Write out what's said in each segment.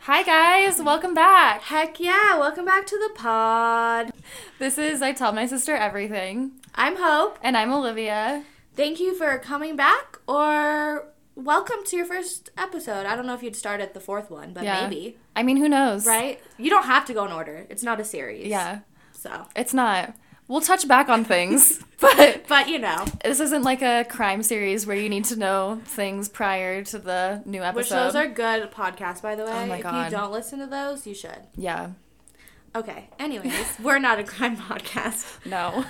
Hi guys, welcome back. Heck yeah, welcome back to the pod. This is I Tell My Sister Everything, I'm Hope. and I'm Olivia. Thank you for coming back or welcome to your first episode. I don't know if you'd start at the fourth one, but Yeah. maybe. I mean, who knows? Right? You don't have to go in order. It's not a series. Yeah, So, it's not. We'll touch back on things, but but you know, this isn't like a crime series where you need to know things prior to the new episode. which those are good podcasts by the oh way. Oh my god! if you don't listen to those, you should. yeah, Okay. Anyways, we're not a crime podcast. no.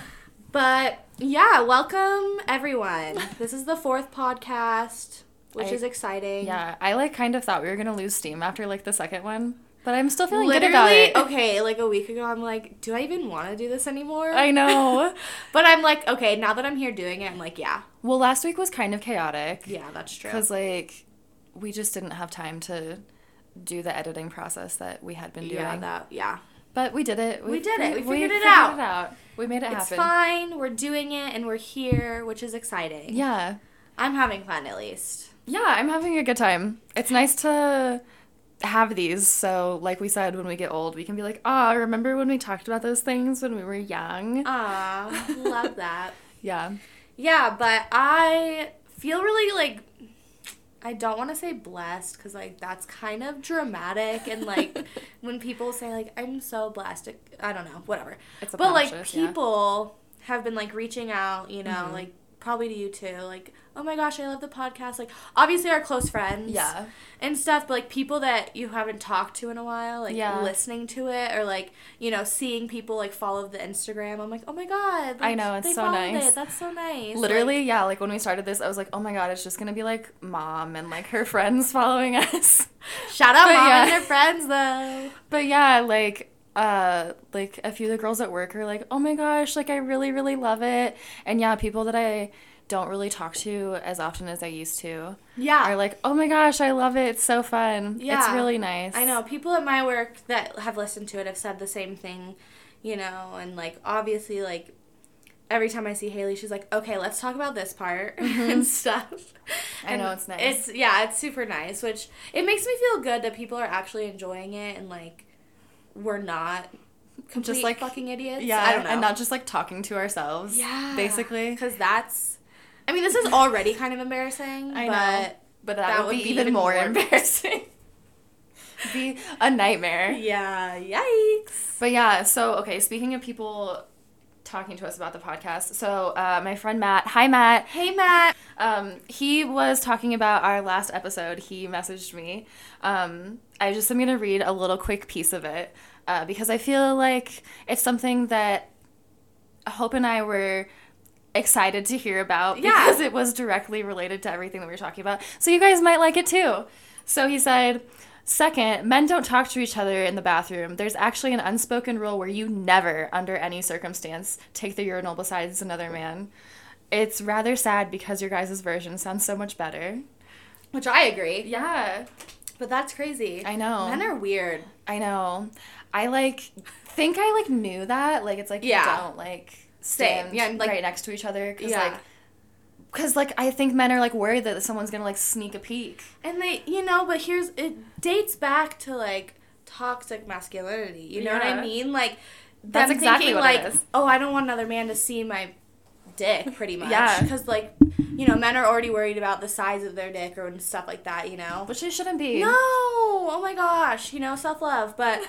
But yeah, welcome everyone. This is the fourth podcast, which I- is exciting. Yeah, I like kind of thought we were gonna lose steam after like the second one, but I'm still feeling good about Literally, it. okay, like a week ago, I'm like, do I even want to do this anymore? I know. But I'm like, okay, now that I'm here doing it, I'm like, yeah, well, last week was kind of chaotic. yeah, that's true. Because like we just didn't have time to do the editing process that we had been doing. Yeah, that, yeah. But we did it. We did it. We figured it out. We made it It's happen. fine. We're doing it, and we're here, which is exciting. Yeah. I'm having fun at least. Yeah, I'm having a good time. It's nice to have these. So, like we said, when we get old, we can be like, ah, remember when we talked about those things when we were young? Ah, love that. yeah. Yeah, but I feel really like I don't want to say blessed because like that's kind of dramatic and like when people say like I'm so blessed, it- I don't know, whatever. It's but like obnoxious, yeah. people have been like reaching out, you know, Mhm. like probably to you too, like oh my gosh, I love the podcast. Like obviously our close friends, Yeah. and stuff, but like people that you haven't talked to in a while, like Yeah. listening to it or like you know seeing people like follow the Instagram. I'm like, oh my god, I know, it's so nice. It. That's so nice. Literally, yeah, like when we started this, I was like, oh my god, it's just gonna be like mom and like her friends following us. Shout out But mom yeah. and their friends though. But yeah, like uh like a few of the girls at work are like, "Oh my gosh, like I really really love it." And yeah, people that I don't really talk to as often as I used to Yeah, are like, "Oh my gosh, I love it. It's so fun." Yeah. It's really nice. I know people at my work that have listened to it have said the same thing, you know, and like obviously like every time I see Haley, she's like, "Okay, let's talk about this part and stuff." Mm-hmm. I know, it's nice. It's yeah, it's super nice, which it makes me feel good that people are actually enjoying it and like we're not complete Just, like- fucking idiots. Yeah, I don't know. and not just like talking to ourselves. yeah, basically. because that's. I mean, this is already kind of embarrassing. I but know. But that, that would, be, even, more, embarrassing. be a nightmare. Yeah, yikes. But yeah, so okay, speaking of people talking to us about the podcast, so uh, my friend Matt, hi Matt, Hey, Matt. um, he was talking about our last episode. He messaged me. Um, I just am gonna read a little quick piece of it uh, because I feel like it's something that Hope and I were excited to hear about Yeah. because it was directly related to everything that we were talking about. So you guys might like it too. So he said, Second, men don't talk to each other in the bathroom. There's actually an unspoken rule where you never, under any circumstance, take the urinal besides another man. It's rather sad because your guys' version sounds so much better. Which I agree. Yeah, But that's crazy. I know. Men are weird. I know. I like think I like knew that. Like it's like Yeah. you don't like Same. stand Yeah, like- right next to each other because Yeah. like because like I think men are like worried that someone's gonna like sneak a peek. And they, you know, but here's it dates back to like toxic masculinity. You know what I mean? Like That's exactly thinking what it like, is. oh, I don't want another man to see my dick, pretty much. Yeah. Because like, you know, men are already worried about the size of their dick or stuff like that. You know. Which they shouldn't be. No. Oh my gosh. You know, self love, but.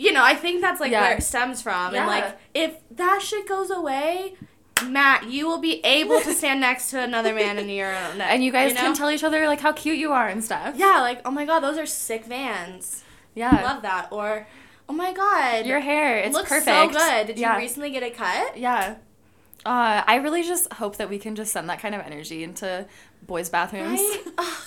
You know, I think that's like Yeah. where it stems from. Yeah. And like, if that shit goes away, Matt, you will be able to stand next to another man in your own. And you guys know? can tell each other like how cute you are and stuff. Yeah, like, oh my god, those are sick vans. Yeah. Love that. Or, oh my god, Your hair, it's looks perfect. so good. Did you recently get it cut? Yeah. Uh, I really just hope that we can just send that kind of energy into boys' bathrooms. Right? Ugh.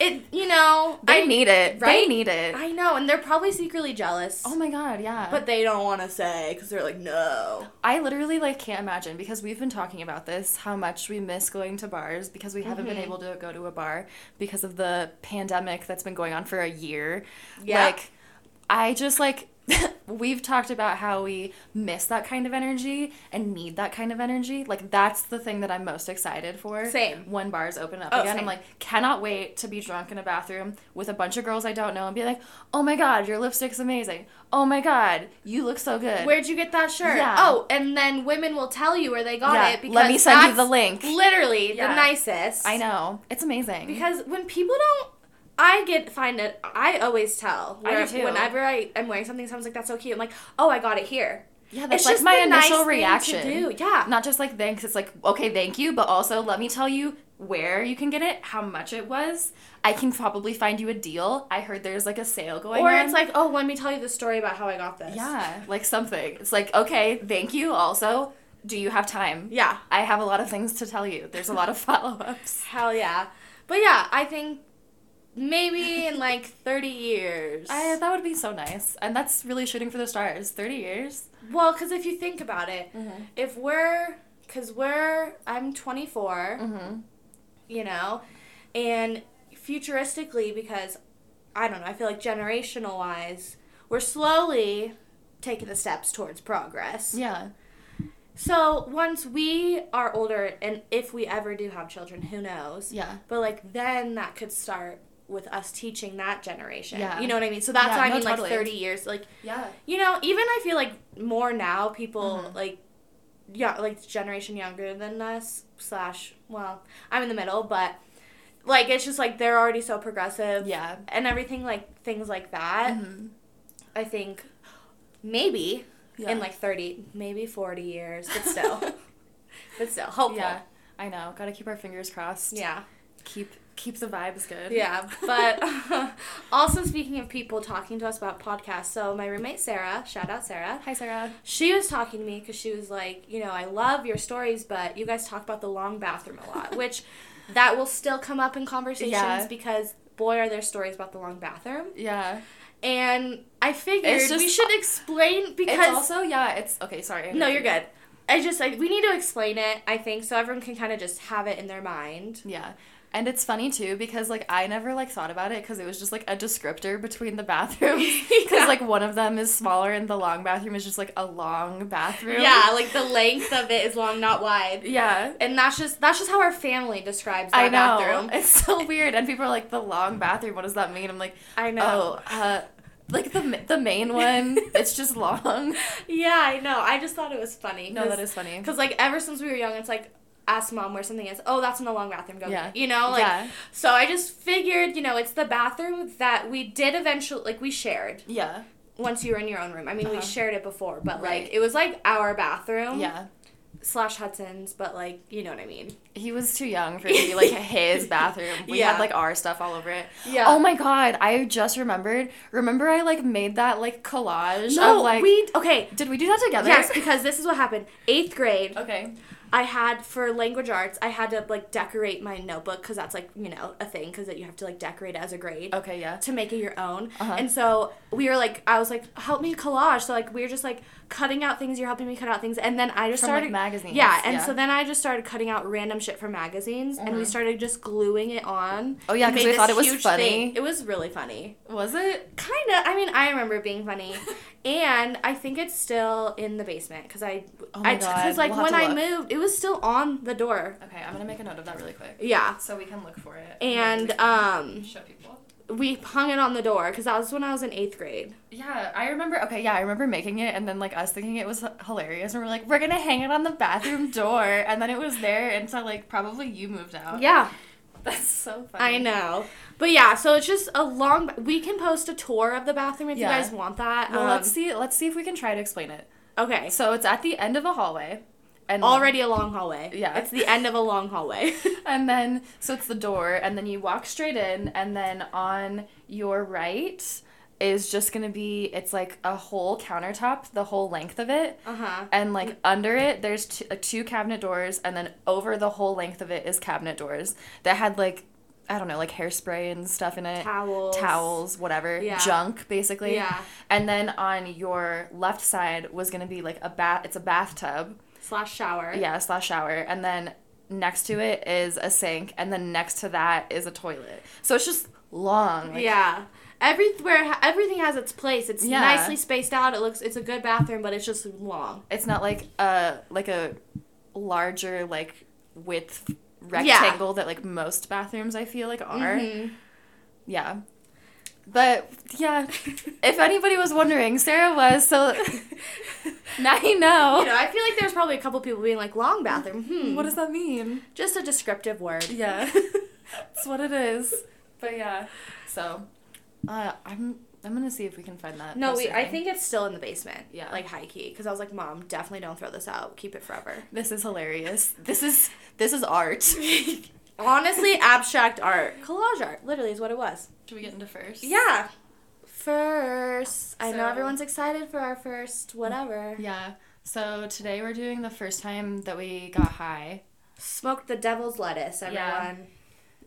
It, you know, They I need it. They need it. I know, and they're probably secretly jealous. oh my god, yeah. But they don't want to say because they're like, no. I literally like can't imagine because we've been talking about this how much we miss going to bars because we haven't been Mhm. able to go to a bar because of the pandemic that's been going on for a year. Yeah. Like I just like we've talked about how we miss that kind of energy and need that kind of energy. Like that's the thing that I'm most excited for. Same. When bars open up Oh, again, I'm like cannot wait to be drunk in a bathroom with a bunch of girls I don't know and be like, "Oh my god, your lipstick's amazing. Oh my god, you look so good." Where'd you get that shirt? Yeah. Oh, and then women will tell you where they got Yeah, it because let me send you the link. Literally Yeah. the nicest. I know. It's amazing. Because when people don't, I get find it. I always tell. I do where- too. Whenever I am wearing something, someone's like, "That's so cute." I'm like, "Oh, I got it here." yeah, that's it's like just my nice initial thing to reaction. do. Yeah. Not just like thanks. It's like okay, thank you, but also let me tell you where you can get it, how much it was. I can probably find you a deal. I heard there's like a sale going Or on. Or it's like, "Oh, let me tell you the story about how I got this." yeah, like something. It's like okay, thank you. Also, do you have time? Yeah. I have a lot of things to tell you. There's a lot of follow ups. Hell yeah. But yeah, I think maybe in like 30 years. I that would be so nice, and that's really shooting for the stars. Thirty years. well, because if you think about it, Mm-hmm. if we're, because we're, I'm 24, Mm-hmm. you know, and futuristically, because I don't know, I feel like generational wise, we're slowly taking the steps towards progress. Yeah. So once we are older, and if we ever do have children, who knows? Yeah. But like then that could start with us teaching that generation. Yeah. You know what I mean? So that's Yeah, why I no, mean totally. like 30 years. Like, Yeah. you know, even I feel like more now people Mhm. like yeah, like generation younger than us slash well, I'm in the middle, but like it's just like they're already so progressive Yeah. and everything like things like that. Mhm. I think maybe Yeah. in like 30, maybe 40 years, but still. but still, hopeful. Yeah. I know. Gotta keep our fingers crossed. Yeah. Keep keep the vibes good. Yeah, but also speaking of people talking to us about podcasts, so my roommate Sarah, shout out Sarah, Hi, Sarah. she was talking to me because she was like, you know, I love your stories, but you guys talk about the long bathroom a lot, which that will still come up in conversations Yeah. because boy, are there stories about the long bathroom. Yeah. And I figured It's we should explain because also yeah. It's okay. Sorry. no, you're good. I just like we need to explain it. I think so everyone can kind of just have it in their mind. Yeah. And it's funny too because like I never like thought about it because it was just like a descriptor between the bathrooms because Yeah. like one of them is smaller and the long bathroom is just like a long bathroom. Yeah, like the length of it is long, not wide. Yeah. And that's just that's just how our family describes that I know. bathroom. It's so weird and people are like the long bathroom. What does that mean? I'm like, I know. oh, uh, like the the main one. it's just long. Yeah, I know. I just thought it was funny. No, that is funny. Because like ever since we were young, it's like ask mom where something is. Oh, that's in the long bathroom. Go. Yeah. it. You know, like Yeah. so. I just figured, you know, it's the bathroom that we did eventually like we shared Yeah. once you were in your own room. I mean, we Uh-huh. shared it before, but Right. like it was like our bathroom. Yeah. Slash Hudson's, but like you know what I mean. He was too young for it to be like his bathroom. We Yeah. had like our stuff all over it. Yeah. Oh my god, I just remembered. Remember I like made that like collage No, of like we okay. Did we do that together? Yes, because this is what happened. Eighth grade, Okay. I had for language arts, I had to like decorate my notebook because that's like you know a thing because you have to like decorate it as a grade Okay, yeah. to make it your own. Uh-huh. And so we were like, I was like, help me collage. So like we were just like cutting out things. You're helping me cut out things, and then I just From, like, started magazines, Yeah, and yeah. so then I just started cutting out random shit from magazines, and we Mhm. started just gluing it on. Oh, yeah, because we thought it was funny. thing. It was really funny. Was it? Kind of. I mean, I remember it being funny, and I think it's still in the basement because I, Oh my I, God, because like we'll when I moved, it was still on the door. Okay, I'm gonna make a note of that really quick. Yeah, So we can look for it. and Maybe we can um, show people. We hung it on the door because that was when I was in eighth grade. Yeah, I remember. Okay, yeah, I remember making it, and then like us thinking it was hilarious, and we're like, we're gonna hang it on the bathroom door, and then it was there until like probably you moved out. Yeah, that's so funny. I know. But yeah, so it's just a long. We can post a tour of the bathroom if Yeah. you guys want that. Well, Um, let's see. Let's see if we can try to explain it. Okay. So it's at the end of a hallway, and Already a long hallway. Yeah. It's the end of a long hallway. and then so it's the door, and then you walk straight in, and then on your right is just gonna be it's like a whole countertop, the whole length of it. uh huh. And like under it, there's two, uh, two cabinet doors, and then over the whole length of it is cabinet doors that had like, I don't know, like hairspray and stuff in it, Towels. towels, whatever, Yeah. junk basically. Yeah. And then on your left side was gonna be like a bath. It's a bathtub, Slash shower. yeah, slash shower, and then next to it is a sink, and then next to that is a toilet. So it's just long. like- Yeah. everywhere everything has its place. It's Yeah. nicely spaced out. It looks it's a good bathroom, but it's just long. It's not like a like a larger like width rectangle that like most bathrooms I feel like are. Mhm. Yeah. But yeah, if anybody was wondering, Sarah was so now you know. You know, I feel like there's probably a couple people being like long bathroom. Hmm. What does that mean? just a descriptive word? Yeah. That's what it is. But yeah. So uh, I'm I'm gonna see if we can find that. No, we. I think it's still in the basement. Yeah. like high key. Because I was like, Mom, definitely don't throw this out. Keep it forever. this is hilarious. This is this is art. Honestly, abstract art, collage art, literally is what it was. Should we get into first? Yeah. First, I know everyone's excited for our first whatever. Yeah. So today we're doing the first time that we got high. Smoked the devil's lettuce, Yeah. everyone.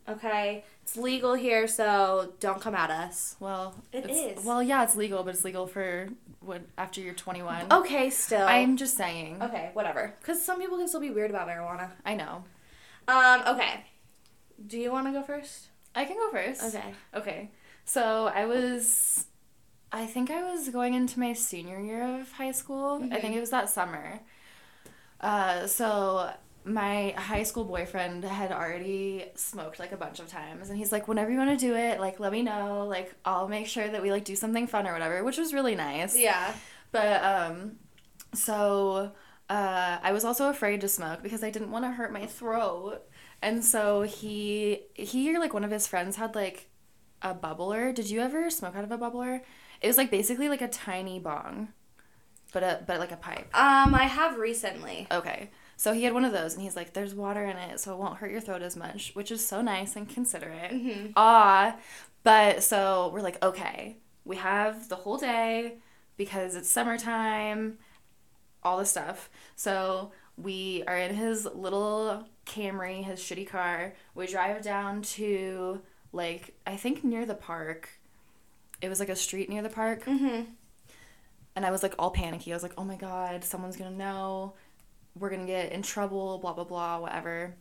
Okay, it's legal here, so don't come at us. Well, it's. Well, yeah, it's legal, but it's legal for what after you're 21. Okay, still. I'm just saying. okay, whatever. Because some people can still be weird about marijuana. I know. Um. Okay. Do you want to go first? I can go first. Okay. Okay. So I was, I think I was going into my senior year of high school. I think Mhm. it was that summer. Uh, so my high school boyfriend had already smoked like a bunch of times, and he's like, "Whenever you want to do it, like let me know. Like I'll make sure that we like do something fun or whatever," which was really nice. Yeah. But um, so uh, I was also afraid to smoke because I didn't want to hurt my throat, and so he he or like one of his friends had like a bubbler. Did you ever smoke out of a bubbler? It was like basically like a tiny bong, but a but like a pipe. Um. I have recently. Okay. So he had one of those, and he's like, "There's water in it, so it won't hurt your throat as much," which is so nice and considerate. Mhm. Ah, but so we're like, okay, we have the whole day because it's summertime, all this stuff. So we are in his little Camry, his shitty car. We drive down to like I think near the park. It was like a street near the park Mhm. and I was like all panicky. I was like, oh my god, someone's gonna know. We're gonna get in trouble, blah, blah, blah, whatever.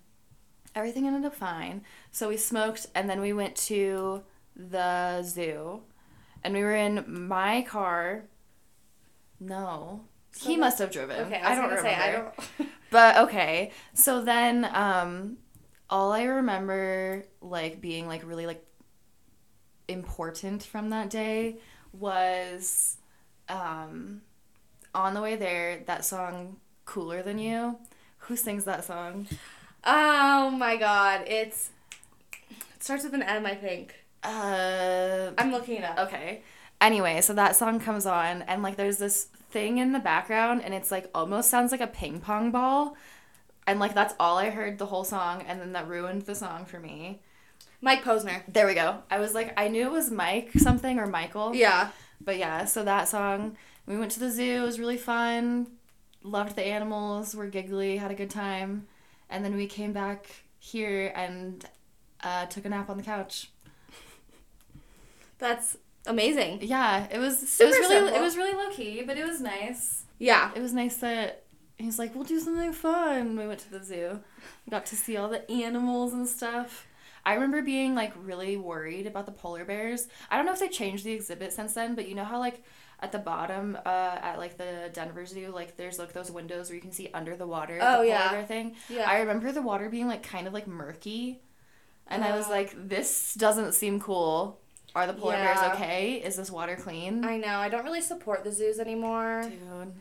Everything ended up fine. So we smoked and then we went to the zoo. And we were in my car. No. So he must have driven. Okay. I, I, don't remember. say I don't. But okay. So then um all I remember like being like really like important from that day was um on the way there that song Cooler Than You. Who sings that song? Oh my god, it's it starts with an M, I think. Uh I'm looking it up. okay. Anyway, so that song comes on and like there's this thing in the background and it's like almost sounds like a ping pong ball. And like that's all I heard the whole song and then that ruined the song for me. Mike Posner. There we go. I was like, I knew it was Mike something or Michael. Yeah. But yeah, so that song, we went to the zoo. It was really fun. Loved the animals. Were giggly. Had a good time. And then we came back here and uh, took a nap on the couch. That's amazing. Yeah, it was. Super it was really. simple. It was really low key, but it was nice. Yeah. It was nice that he's like, we'll do something fun. We went to the zoo. Got to see all the animals and stuff. I remember being like really worried about the polar bears. I don't know if they changed the exhibit since then, but you know how like at the bottom uh, at like the Denver Zoo, like there's like those windows where you can see under the water. Oh, the polar yeah. bear thing. Yeah. I remember the water being like kind of like murky, and I was like, this doesn't seem cool. Are the polar Yeah. bears okay? Is this water clean? I know. I don't really support the zoos anymore. Dude.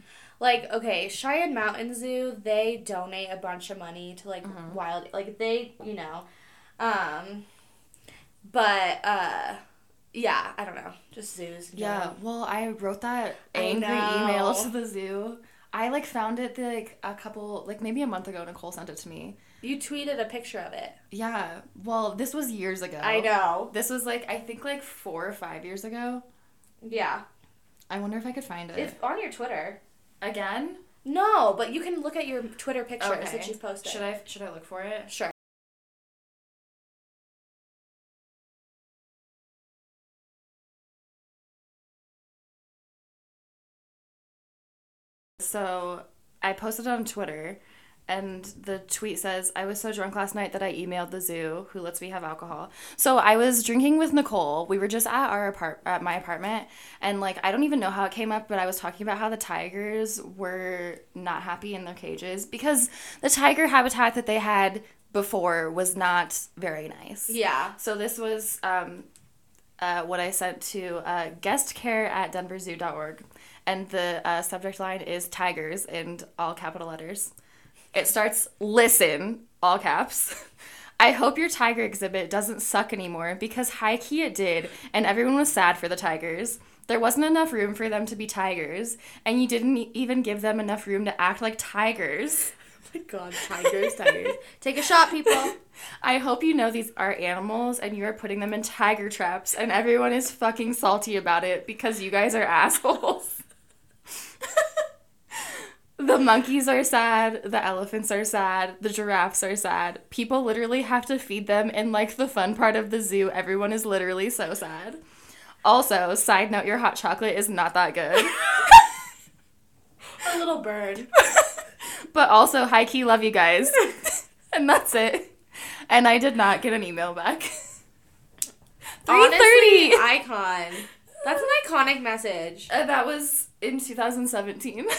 Like, okay, Cheyenne Mountain Zoo, they donate a bunch of money to like Mhm. wild like they, you know. Um but uh yeah, I don't know. Just zoos. Yeah, well, I wrote that angry email to the zoo. I like found it like a couple, like maybe a month ago. Nicole sent it to me. You tweeted a picture of it. Yeah, well, this was years ago. I know. This was like I think like four or five years ago. Yeah. I wonder if I could find it It's on your Twitter. again. No, but you can look at your Twitter pictures Okay. that you've posted. Should I should I look for it? Sure. So I posted it on Twitter, and the tweet says, I was so drunk last night that I emailed the zoo who lets me have alcohol. So I was drinking with Nicole. We were just at our apart at my apartment and like I don't even know how it came up, but I was talking about how the tigers were not happy in their cages because the tiger habitat that they had before was not very nice. Yeah. So this was um, uh, what I sent to uh, guestcare at denverzoo.org. And the uh, subject line is tigers in all capital letters. It starts, listen, all caps. I hope your tiger exhibit doesn't suck anymore because high key it did, and everyone was sad for the tigers. There wasn't enough room for them to be tigers, and you didn't even give them enough room to act like tigers. Oh my god, tigers, tigers. Take a shot, people. I hope you know these are animals and you are putting them in tiger traps, and everyone is fucking salty about it because you guys are assholes. the monkeys are sad, the elephants are sad, the giraffes are sad. People literally have to feed them, and like the fun part of the zoo, everyone is literally so sad. Also, side note, your hot chocolate is not that good. A little bird. but also, high key love you guys. and that's it. And I did not get an email back. 330! Honestly, icon. That's an iconic message. And that was in 2017.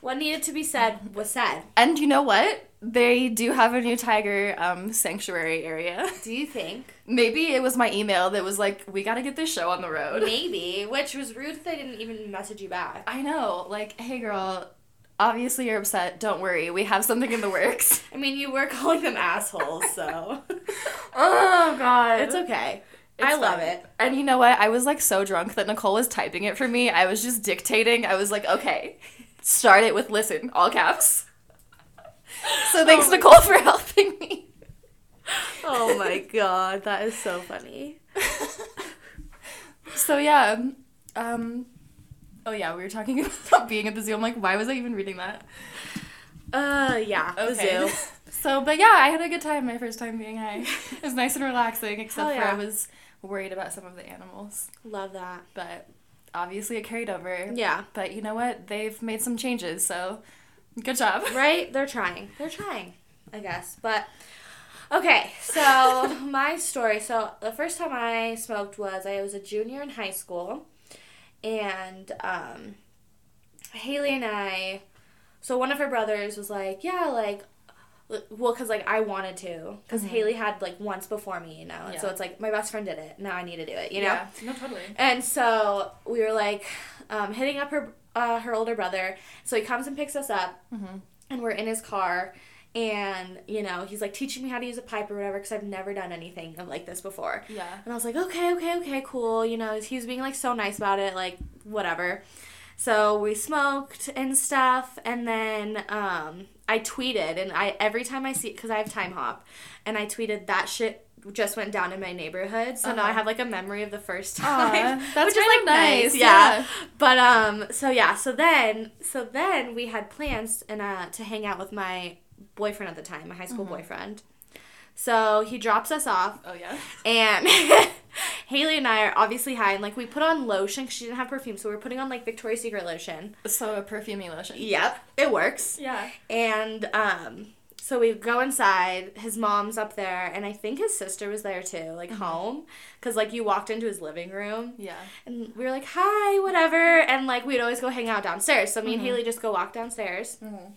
What needed to be said was said. and you know what? They do have a new tiger um, sanctuary area. Do you think? Maybe it was my email that was like, we gotta get this show on the road. Maybe. Which was rude that they didn't even message you back. I know. Like, hey girl, obviously you're upset. Don't worry. We have something in the works. I mean, you were calling them assholes, so. oh, God. it's okay. It's I love fine. it. And you know what? I was like so drunk that Nicole was typing it for me. I was just dictating. I was like, okay, start it with listen, all caps. So thanks, Oh Nicole, for helping me. Oh my god, that is so funny. so yeah, um, oh yeah, we were talking about being at the zoo. I'm like, why was I even reading that? Uh, yeah. The Okay. zoo. so, but yeah, I had a good time my first time being high. It was nice and relaxing, except for I was worried about some of the animals. Love that. But obviously, it carried over. Yeah. But you know what? They've made some changes, so good job. Right? They're trying. They're trying, I guess. But okay, so my story. So the first time I smoked was I was a junior in high school, and um, Haley and I. So one of her brothers was like, "Yeah, like." Well, because like I wanted to, because Haley had like once before me, you know, and so it's like my best friend did it. Now I need to do it, you know. Yeah. No, totally. And so we were like um, hitting up her uh, her older brother. So he comes and picks us up, Mhm. and we're in his car. And you know he's like teaching me how to use a pipe or whatever because I've never done anything like this before. Yeah. And I was like, okay, okay, okay, cool. You know, he was being like so nice about it, like whatever. So we smoked and stuff, and then um, I tweeted, and I every time I see because I have Timehop, and I tweeted that shit just went down in my neighborhood. So now I Uh-huh. have like a memory of the first time, that's which is like nice, nice, yeah. yeah. But um, so yeah, so then so then we had plans and uh to hang out with my boyfriend at the time, my high school boyfriend. So he drops us off, Oh yeah. and Haley and I are obviously high, and like we put on lotion because she didn't have perfume, so we are putting on like Victoria's Secret lotion. So a perfumey lotion. Yep, it works. Yeah. And um, so we go inside. His mom's up there, and I think his sister was there too, like home, because like you walked into his living room, Yeah. and we were like, "Hi, whatever," and like we'd always go hang out downstairs. So me and Haley just go walk downstairs. Mhm.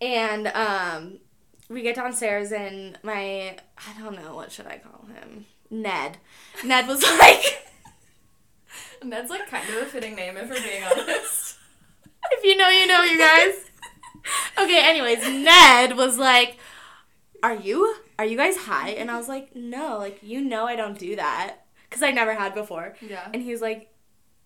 And um, we get downstairs, and my I don't know what should I call him, Ned. Ned was like, Ned's like kind of a fitting name if we're being honest. if you know, you know, you guys. okay. Anyways, Ned was like, "Are you are you guys high?" And I was like, "No, like you know, I don't do that because I never had before." Yeah. And he was like,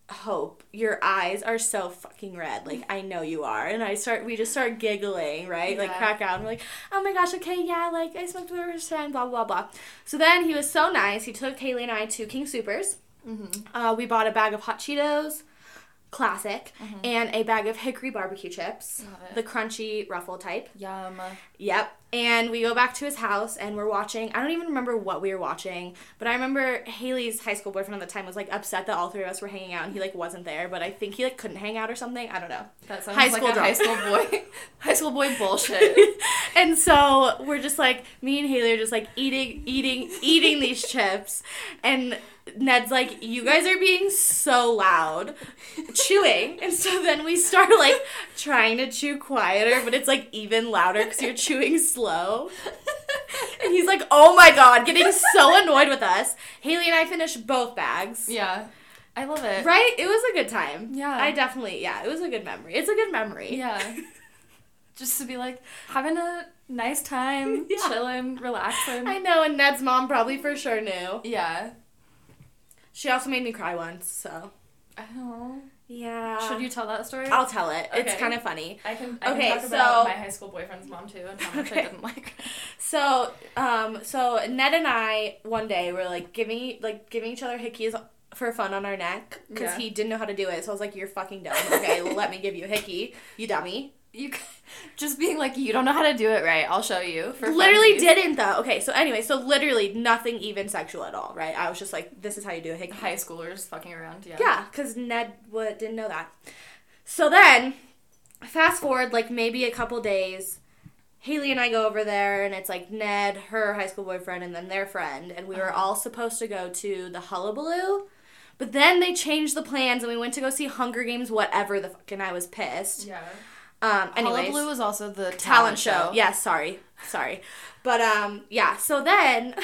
Hope, your eyes are so fucking red. Like, I know you are. And I start, we just start giggling, right? Like, crack out. And we're like, oh my gosh, okay, yeah, like, I smoked the first time, blah, blah, blah. So then he was so nice. He took Haley and I to King Supers. Mm-hmm. Uh, we bought a bag of hot Cheetos, classic, and a bag of hickory barbecue chips, the crunchy ruffle type. Yum. Yep. And we go back to his house and we're watching. I don't even remember what we were watching, but I remember Haley's high school boyfriend at the time was like upset that all three of us were hanging out and he like wasn't there, but I think he like couldn't hang out or something. I don't know. That sounds High like school a high school boy. high school boy bullshit. and so we're just like me and Haley are just like eating, eating, eating these chips, and Ned's like, "You guys are being so loud, chewing." And so then we start like trying to chew quieter, but it's like even louder because you're chewing slow. And he's like, "Oh my god," getting so annoyed with us. Haley and I finished both bags. yeah. I love it. Right? It was a good time. Yeah. I definitely, yeah, it was a good memory. It's a good memory. Yeah. Just to be like having a nice time, Yeah. chilling, relaxing. I know, and Ned's mom probably for sure knew. yeah. She also made me cry once, so. Oh. Yeah. Should you tell that story? I'll tell it. It's kind of funny. I can. I Okay, can talk about so- my high school boyfriend's mom too, and how much Okay. I didn't like. her. So, um, so Ned and I one day were like giving like giving each other hickeys for fun on our neck because Yeah. he didn't know how to do it. So I was like, "You're fucking dumb. Okay, let me give you a hickey, you dummy." You just being like, you don't know how to do it right. I'll show you. For literally funsies. didn't though. Okay, so anyway, so literally nothing even sexual at all, right? I was just like, "This is how you do a hickey." high schoolers fucking around. Yeah. Yeah, because Ned w- didn't know that. So then, fast forward like maybe a couple days, Haley and I go over there, and it's like Ned, her high school boyfriend, and then their friend, and we were Uh-huh. all supposed to go to the Hullabaloo. But then they changed the plans, and we went to go see Hunger Games, whatever the fuck, and I was pissed. Yeah. Um, anyways, Hullabaloo was also the talent, talent show. show. Yes, sorry, sorry, but um, yeah. So then,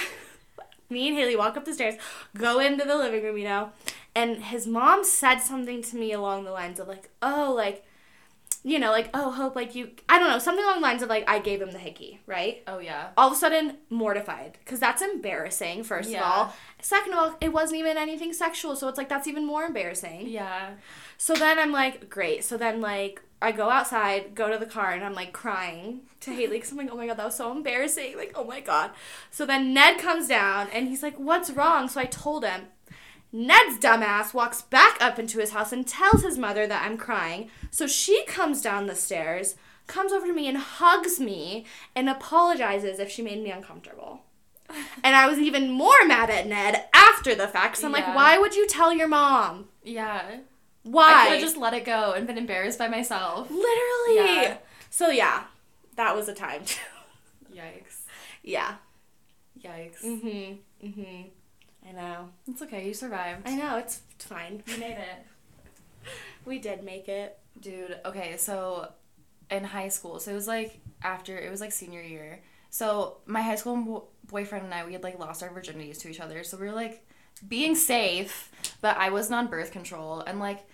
me and Haley walk up the stairs, go into the living room, you know, and his mom said something to me along the lines of like, oh, like, you know, like, oh, hope, like you, I don't know, something along the lines of like, I gave him the hickey, right? Oh yeah. All of a sudden, mortified because that's embarrassing. First Yeah. of all, second of all, it wasn't even anything sexual, so it's like that's even more embarrassing. Yeah. So then I'm like, great. So then like I go outside, go to the car, and I'm like crying to Haley because I'm like, oh my god, that was so embarrassing. Like, oh my god. So then Ned comes down and he's like, what's wrong? So I told him. Ned's dumbass walks back up into his house and tells his mother that I'm crying. So she comes down the stairs, comes over to me and hugs me and apologizes if she made me uncomfortable. And I was even more mad at Ned after the fact. So I'm like, why would you tell your mom? Yeah. I Why? could have just let it go and been embarrassed by myself. Literally. Yeah. So yeah, that was a time too. Yikes. yeah. Yikes. Mhm. Mhm. I know. It's okay. You survived. I know. It's fine. We made it. We did make it. Dude, okay, so in high school, so it was like after, it was like senior year. So my high school bo- boyfriend and I, we had like lost our virginities to each other. So we were like being safe, but I wasn't on birth control. And like,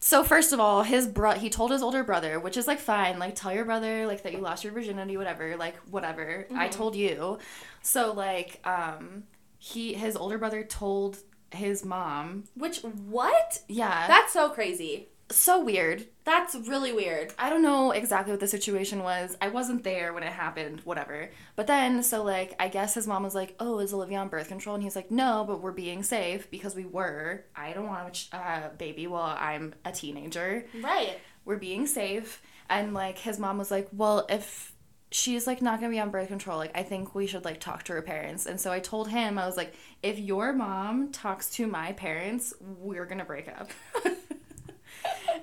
so first of all, his bro, he told his older brother, which is like fine, like tell your brother like that you lost your virginity, whatever, like whatever. I told you. So like, um, he, his older brother told his mom, Which what? yeah, That's so crazy. So weird. That's really weird. I don't know exactly what the situation was. I wasn't there when it happened, whatever. But then, so like, I guess his mom was like, "Oh, is Olivia on birth control?" And he's like, "No, but we're being safe because we were. I don't want a uh, baby while I'm a teenager. Right. We're being safe." And like, his mom was like, "Well, if she's like not gonna be on birth control, like, I think we should like talk to her parents." And so I told him, I was like, "If your mom talks to my parents, we're gonna break up."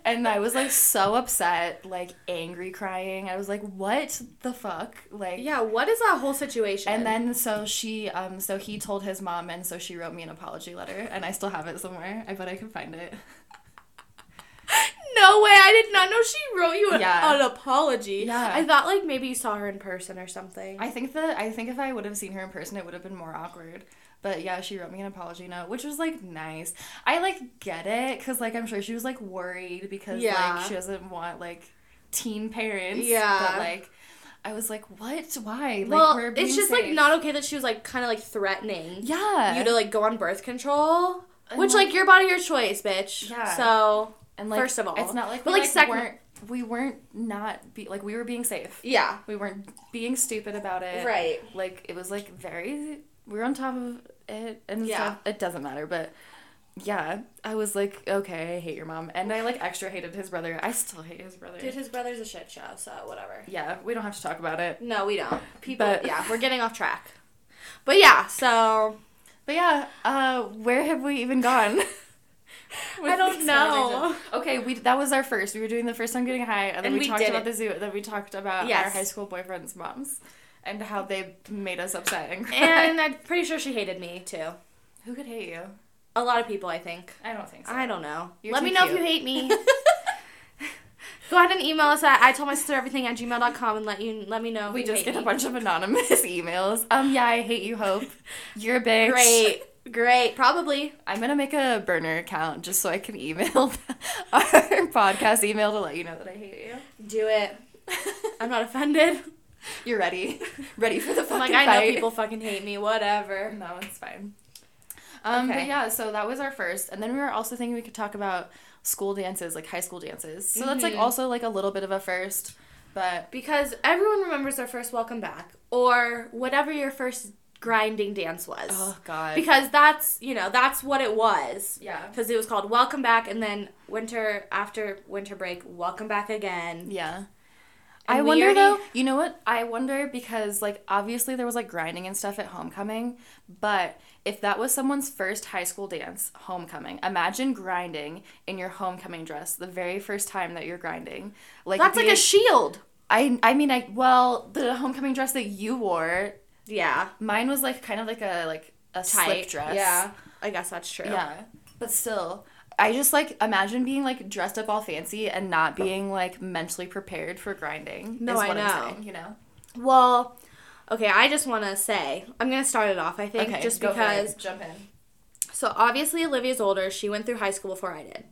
and I was like so upset, like angry crying. I was like, "What the fuck?" Like Yeah. What is that whole situation? And then so she um so he told his mom and so she wrote me an apology letter and I still have it somewhere. I bet I can find it. no way. I did not know she wrote you an, Yeah. an apology. Yeah. I thought like maybe you saw her in person or something. I think that I think if I would have seen her in person it would have been more awkward. But yeah, she wrote me an apology note, which was like nice. I like get it cuz like I'm sure she was like worried because Yeah. like she doesn't want like teen parents. Yeah. But like I was like, "What? Why?" Like well, we're being it's just like not okay that she was like kind of like threatening. Yeah. you to like go on birth control. And, Which like- like your body, your choice, bitch. Yeah. So and like first of all, it's not like but we, like like second, weren't we weren't not be like we were being safe. yeah, We weren't being stupid about it. Yeah, of It And so it doesn't matter, but yeah, I was like, okay, I hate your mom, and I like extra hated his brother. I still hate his brother. Dude, his brother's a shit show, so whatever. yeah, we don't have to talk about it. No, we don't. People, But- yeah, we're getting off track. But yeah, so But yeah, uh, where have we even gone? I don't know. Okay, we that was our first. We were doing the first time getting high, and then And we, we talked about it. the zoo. Then we talked about our high school boyfriends' moms, and how they made us upset and cry. and I'm pretty sure she hated me too. who could hate you? A lot of people, I think. I don't think so. I don't know. You're Let me know cute. if you hate me. Go ahead and email us at I told my sister everything at gmail.com and let you let me know. if we just get a bunch of anonymous emails. Um, yeah, I hate you, Hope. You're a bitch. Great. Great. Probably. I'm gonna make a burner account just so I can email our podcast email to let you know that I hate you. Do it. I'm not offended. You're ready, ready for the fucking I'm like, I know people fucking hate me. Whatever. No, it's fine. Um, But yeah, so that was our first, and then we were also thinking we could talk about school dances, like high school dances. So that's like Mhm. also like a little bit of a first, but Because everyone remembers their first welcome back or whatever your first grinding dance was. oh god, Because that's, you know, that's what it was. yeah, Because it was called Welcome Back and then winter, after winter break, Welcome Back again. yeah. And I wonder already- though. You know what? I wonder because like obviously there was like grinding and stuff at homecoming, but if that was someone's first high school dance, homecoming, imagine grinding in your homecoming dress the very first time that you're grinding. Like That's like a shield. I I mean I well the homecoming dress that you wore Yeah. Mine was like kind of like a like a slip dress. Yeah. I guess that's true. Yeah. But still, I just like imagine being like dressed up all fancy and not being like mentally prepared for grinding. No, is I know. I'm saying, you know. Well, okay, I just want to say, I'm going to start it off, I think, just for it. because jump in. So obviously Olivia's older. She went through high school before I did.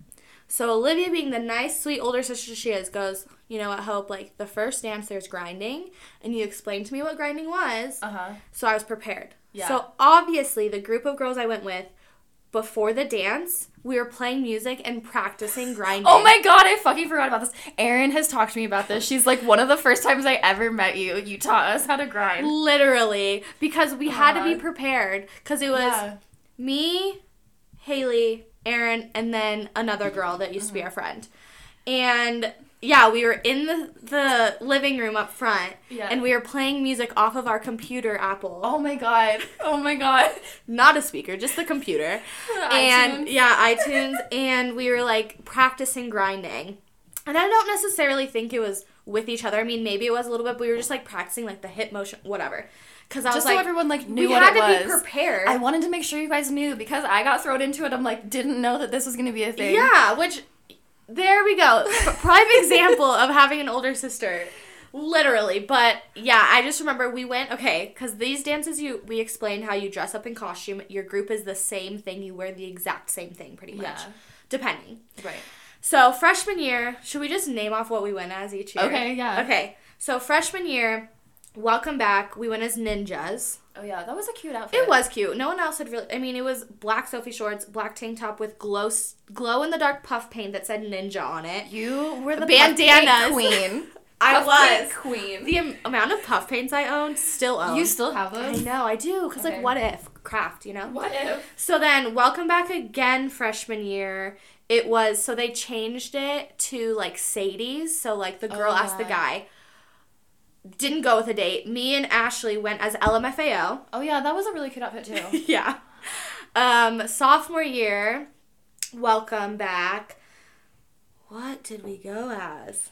So Olivia, being the nice, sweet older sister she is, goes, you know what, Hope, like the first dance there's grinding, and you explained to me what grinding was, Uh huh. so I was prepared. Yeah. So obviously the group of girls I went with, before the dance, we were playing music and practicing grinding. Oh my god, I fucking forgot about this. Erin has talked to me about this. She's like one of the first times I ever met you. You taught us how to grind. Literally, because we had to be prepared, because it was Yeah. me, Haley, Erin, and then another girl that used to be our friend. And yeah, we were in the, the living room up front, Yeah. and we were playing music off of our computer Apple. Oh my god. Oh my god. Not a speaker, just the computer. and iTunes. yeah, iTunes. and we were like practicing grinding. And I don't necessarily think it was with each other. I mean, maybe it was a little bit, but we were just like practicing like the hip motion, whatever. Because I was Just like, so everyone like knew we what had it to was. be prepared. I wanted to make sure you guys knew because I got thrown into it. I'm like, didn't know that this was gonna be a thing. Yeah, which there we go. Prime example of having an older sister. Literally, but yeah, I just remember we went okay because these dances you we explained how you dress up in costume. Your group is the same thing. You wear the exact same thing, pretty much, Yeah. depending. Right. So freshman year, should we just name off what we went as each year? Okay, yeah. Okay, so freshman year, welcome back. We went as ninjas. Oh yeah, that was a cute outfit. It was cute. No one else had really. I mean, it was black Soffe shorts, black tank top with glow glow in the dark puff paint that said ninja on it. You were the bandana queen. I was. queen. The am- amount of puff paints I owned, still own. You still have those? I know, I do. Because, Okay. like, what if? Craft, you know? What if? So then, welcome back again, freshman year. It was, so they changed it to, like, Sadie's. So, like, the girl Oh, asked the guy. Didn't go with a date. Me and Ashley went as LMFAO. Oh yeah, that was a really cute outfit too. yeah. Um, sophomore year, welcome back. What did we go as?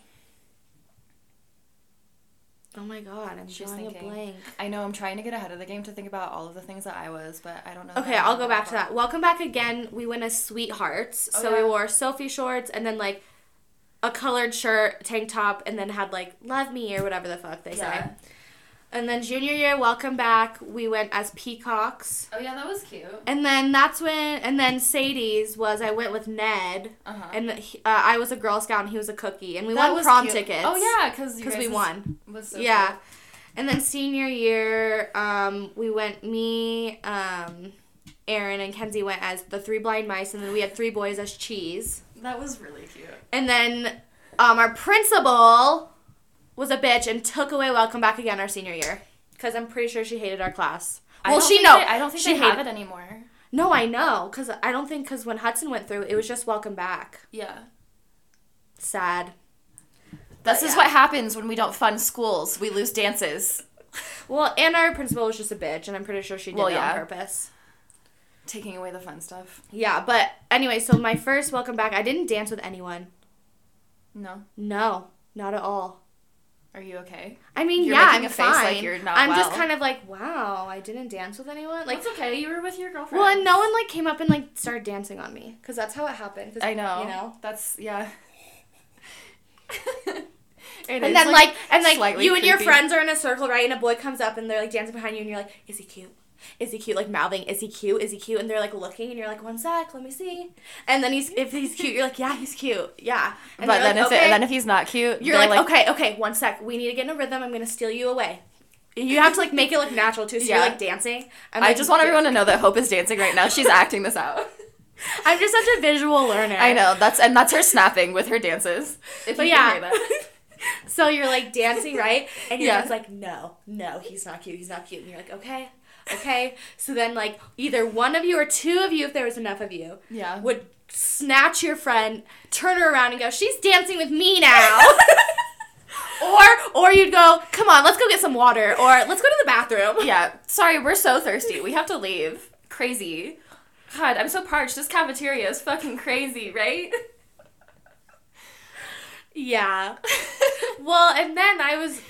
Oh my god, I'm She's drawing a blank. I know I'm trying to get ahead of the game to think about all of the things that I was, but I don't know. Okay, I'll go back to that. Welcome back again. We went as sweethearts. Oh, so yeah. we wore Soffe shorts and then like a colored shirt, tank top, and then had like love me or whatever the fuck they Yeah. say. And then junior year, welcome back. We went as peacocks. Oh yeah, that was cute. And then that's when, and then Sadie's was I went with Ned, Uh huh. and he, uh, I was a Girl Scout and he was a cookie, and we That won prom cute. tickets. Oh yeah, because because we won. Was so yeah, cool. and then senior year, um, we went me, um, Erin and Kenzie went as the three blind mice, and then we had three boys as cheese, That was really cute. and then um, our principal was a bitch and took away welcome back again our senior year because I'm pretty sure she hated our class. Well, she no, they- I don't think she they have it anymore. No, I know, cause I don't think cause when Hudson went through, it was just welcome back. Yeah. Sad. This But is yeah. what happens when we don't fund schools. We lose dances. Well, and our principal was just a bitch, and I'm pretty sure she did Well, it yeah. on purpose. Taking away the fun stuff. Yeah, but anyway, so my first welcome back, I didn't dance with anyone. No. No, not at all. Are you okay? I mean, You're yeah, I'm like fine. not I'm just kind of like, wow, I didn't dance with anyone. Like, Like, okay. You were with your girlfriend. well, and no one like came up and like started dancing on me, cause that's how it happened. I know. You know. That's yeah. And then like, and like you and your friends are in a circle, right? And a boy comes up and they're like dancing behind you, and you're like, is he cute? Is he cute? Like mouthing, is he cute? Is he cute? And they're like looking, and you're like, one sec, let me see. And then he's if he's cute, you're like, yeah, he's cute, yeah. And But then like, if it, then if he's not cute, You're they're like, okay, okay, one sec. We need to get in a rhythm. I'm gonna steal you away. You have to like make it look natural too. So Yeah. you're like dancing. I'm, I like, just want everyone to know that Hope is dancing right now. She's acting this out. I'm just such a visual learner. I know that's and that's her snapping with her dances. If But you yeah. can hear that. so you're like dancing, right? And your Yeah. friend's like, no, no, he's not cute. He's not cute. And you're like, okay, okay. So then like either one of you or two of you, if there was enough of you, Yeah. would snatch your friend, turn her around, and go, she's dancing with me now. or or you'd go, come on, let's go get some water, or let's go to the bathroom. Yeah. Sorry, we're so thirsty. We have to leave. Crazy. God, I'm so parched. This cafeteria is fucking crazy, right? Yeah. well, and then I was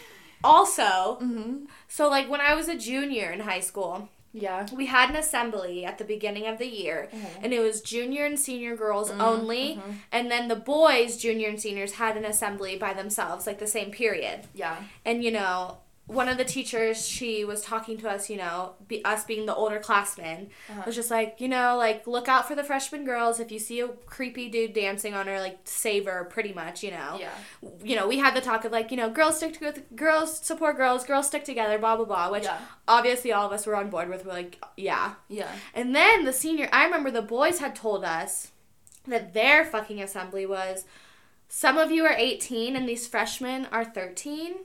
also Mm-hmm. so like when I was a junior in high school, Yeah. we had an assembly at the beginning of the year, mm-hmm. and it was junior and senior girls mm-hmm. only, mm-hmm. and then the boys, junior and seniors, had an assembly by themselves, like the same period. Yeah. And you know, one of the teachers, she was talking to us, you know, be, us being the older classmen, Uh-huh. was just like, you know, like look out for the freshman girls. If you see a creepy dude dancing on her, like save her, pretty much, you know. Yeah. You know, we had the talk of like, you know, girls stick together, girls support girls, girls stick together, blah blah blah. Which Yeah. obviously all of us were on board with. We're like, yeah. Yeah. And then the senior, I remember the boys had told us that their fucking assembly was. Some of you are 18 and these freshmen are 13.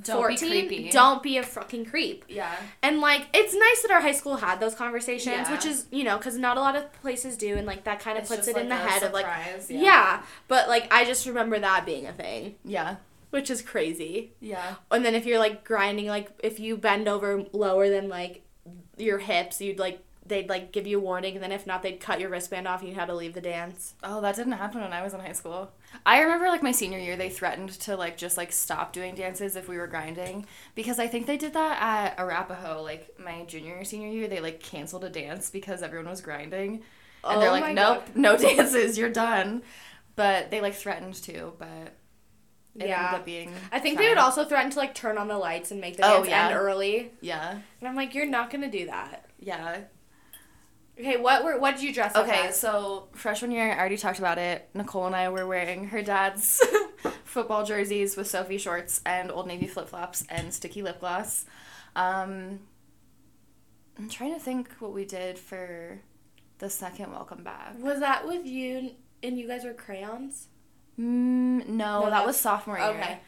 Don't be 14, creepy. Don't be a fucking creep. Yeah. And like, it's nice that our high school had those conversations, Yeah. which is, you know, because not a lot of places do, and like that kind of It's puts it in the like head of like, yeah. yeah. But like, I just remember that being a thing, Yeah. which is crazy. Yeah. And then if you're like grinding, like if you bend over lower than like your hips, you'd like they'd like give you a warning, and then if not, they'd cut your wristband off, and you had to leave the dance. Oh, that didn't happen when I was in high school. I remember like my senior year they threatened to like just like stop doing dances if we were grinding because I think they did that at Arapahoe like my junior or senior year they like canceled a dance because everyone was grinding. And Oh they're like, "Nope, God. no dances, you're done." But they like threatened to, but it Yeah. ended up being I think fine. they would also threaten to like turn on the lights and make the Oh, dance yeah. end early. Yeah. And I'm like, you're not gonna do that. Yeah. Okay, what were what did you dress up Okay, as? so freshman year, I already talked about it. Nicole and I were wearing her dad's football jerseys with Soffe shorts and Old Navy flip flops and sticky lip gloss. Um, I'm trying to think what we did for the second welcome back. Was that with you and you guys were crayons? Mm, no, No, that was sophomore year. Okay.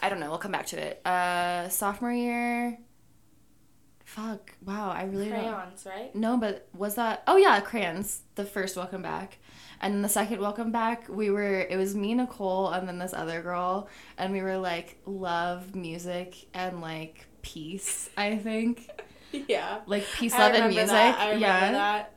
I don't know. We'll come back to it. Uh, sophomore year. Fuck. Wow. I really don't. Crayons, right? No, but was that? Oh yeah, crayons. The first welcome back, and then the second welcome back, we were. It was me, Nicole, and then this other girl, and we were like love music and like peace. I think Yeah. like peace, love, and music. yeah, that.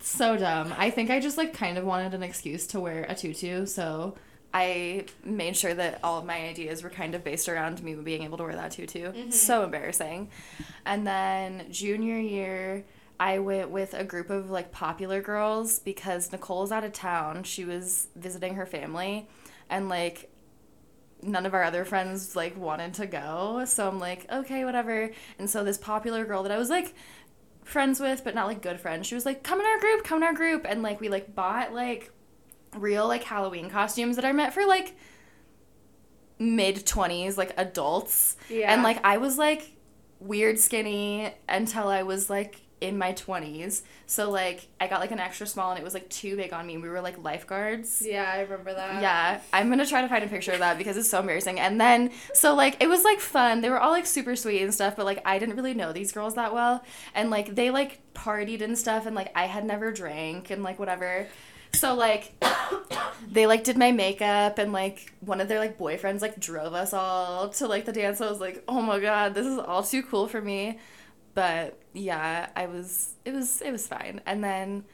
so dumb. I think I just like kind of wanted an excuse to wear a tutu, so I made sure that all of my ideas were kind of based around me being able to wear that tutu. Mm-hmm. So embarrassing. And then junior year, I went with a group of like popular girls because Nicole was out of town. She was visiting her family, and like none of our other friends like wanted to go. So I'm like, okay, whatever. And so this popular girl that I was like friends with, but not like good friends, she was like, come in our group, come in our group. And like we like bought like real like Halloween costumes that are meant for like mid 20s, like adults. Yeah. And like I was like weird skinny until I was like in my 20s. So like I got like an extra small and it was like too big on me. We were like lifeguards. Yeah, I remember that. Yeah, I'm gonna try to find a picture of that because it's so embarrassing. And then, so like, it was like fun. They were all like super sweet and stuff, but like, I didn't really know these girls that well. And like, they like partied and stuff, and like, I had never drank and like, whatever. So like, they like did my makeup, and like, one of their like boyfriends like drove us all to like the dance. I was like, oh my god, this is all too cool for me. But yeah, I was, it was, it was fine. And then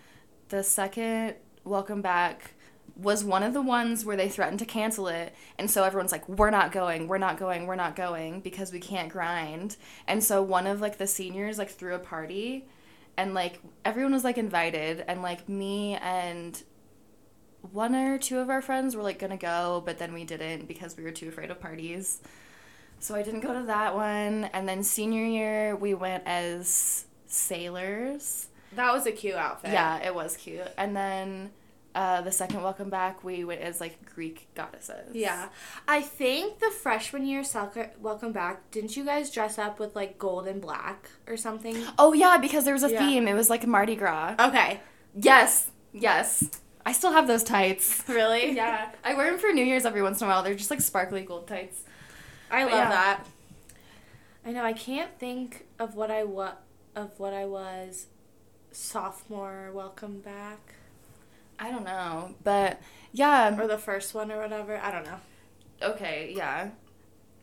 the second welcome back was one of the ones where they threatened to cancel it and so everyone's like we're not going we're not going we're not going because we can't grind and so one of like the seniors like threw a party and like everyone was like invited and like me and one or two of our friends were like gonna go but then we didn't because we were too afraid of parties so i didn't go to that one and then senior year we went as sailors That was a cute outfit. yeah, it was cute. And then uh, the second welcome back, we went as like Greek goddesses. Yeah. I think the freshman year welcome back, didn't you guys dress up with like gold and black or something? Oh yeah, because there was a Yeah. theme. It was like Mardi Gras. Okay. Yes, yes. I still have those tights. Really? Yeah, I wear them for New Year's every once in a while. They're just like sparkly gold tights. I love yeah. that. I know I can't think of what I wa- of what I was sophomore welcome back I don't know, but yeah. or the first one or whatever. I don't know. Okay, yeah.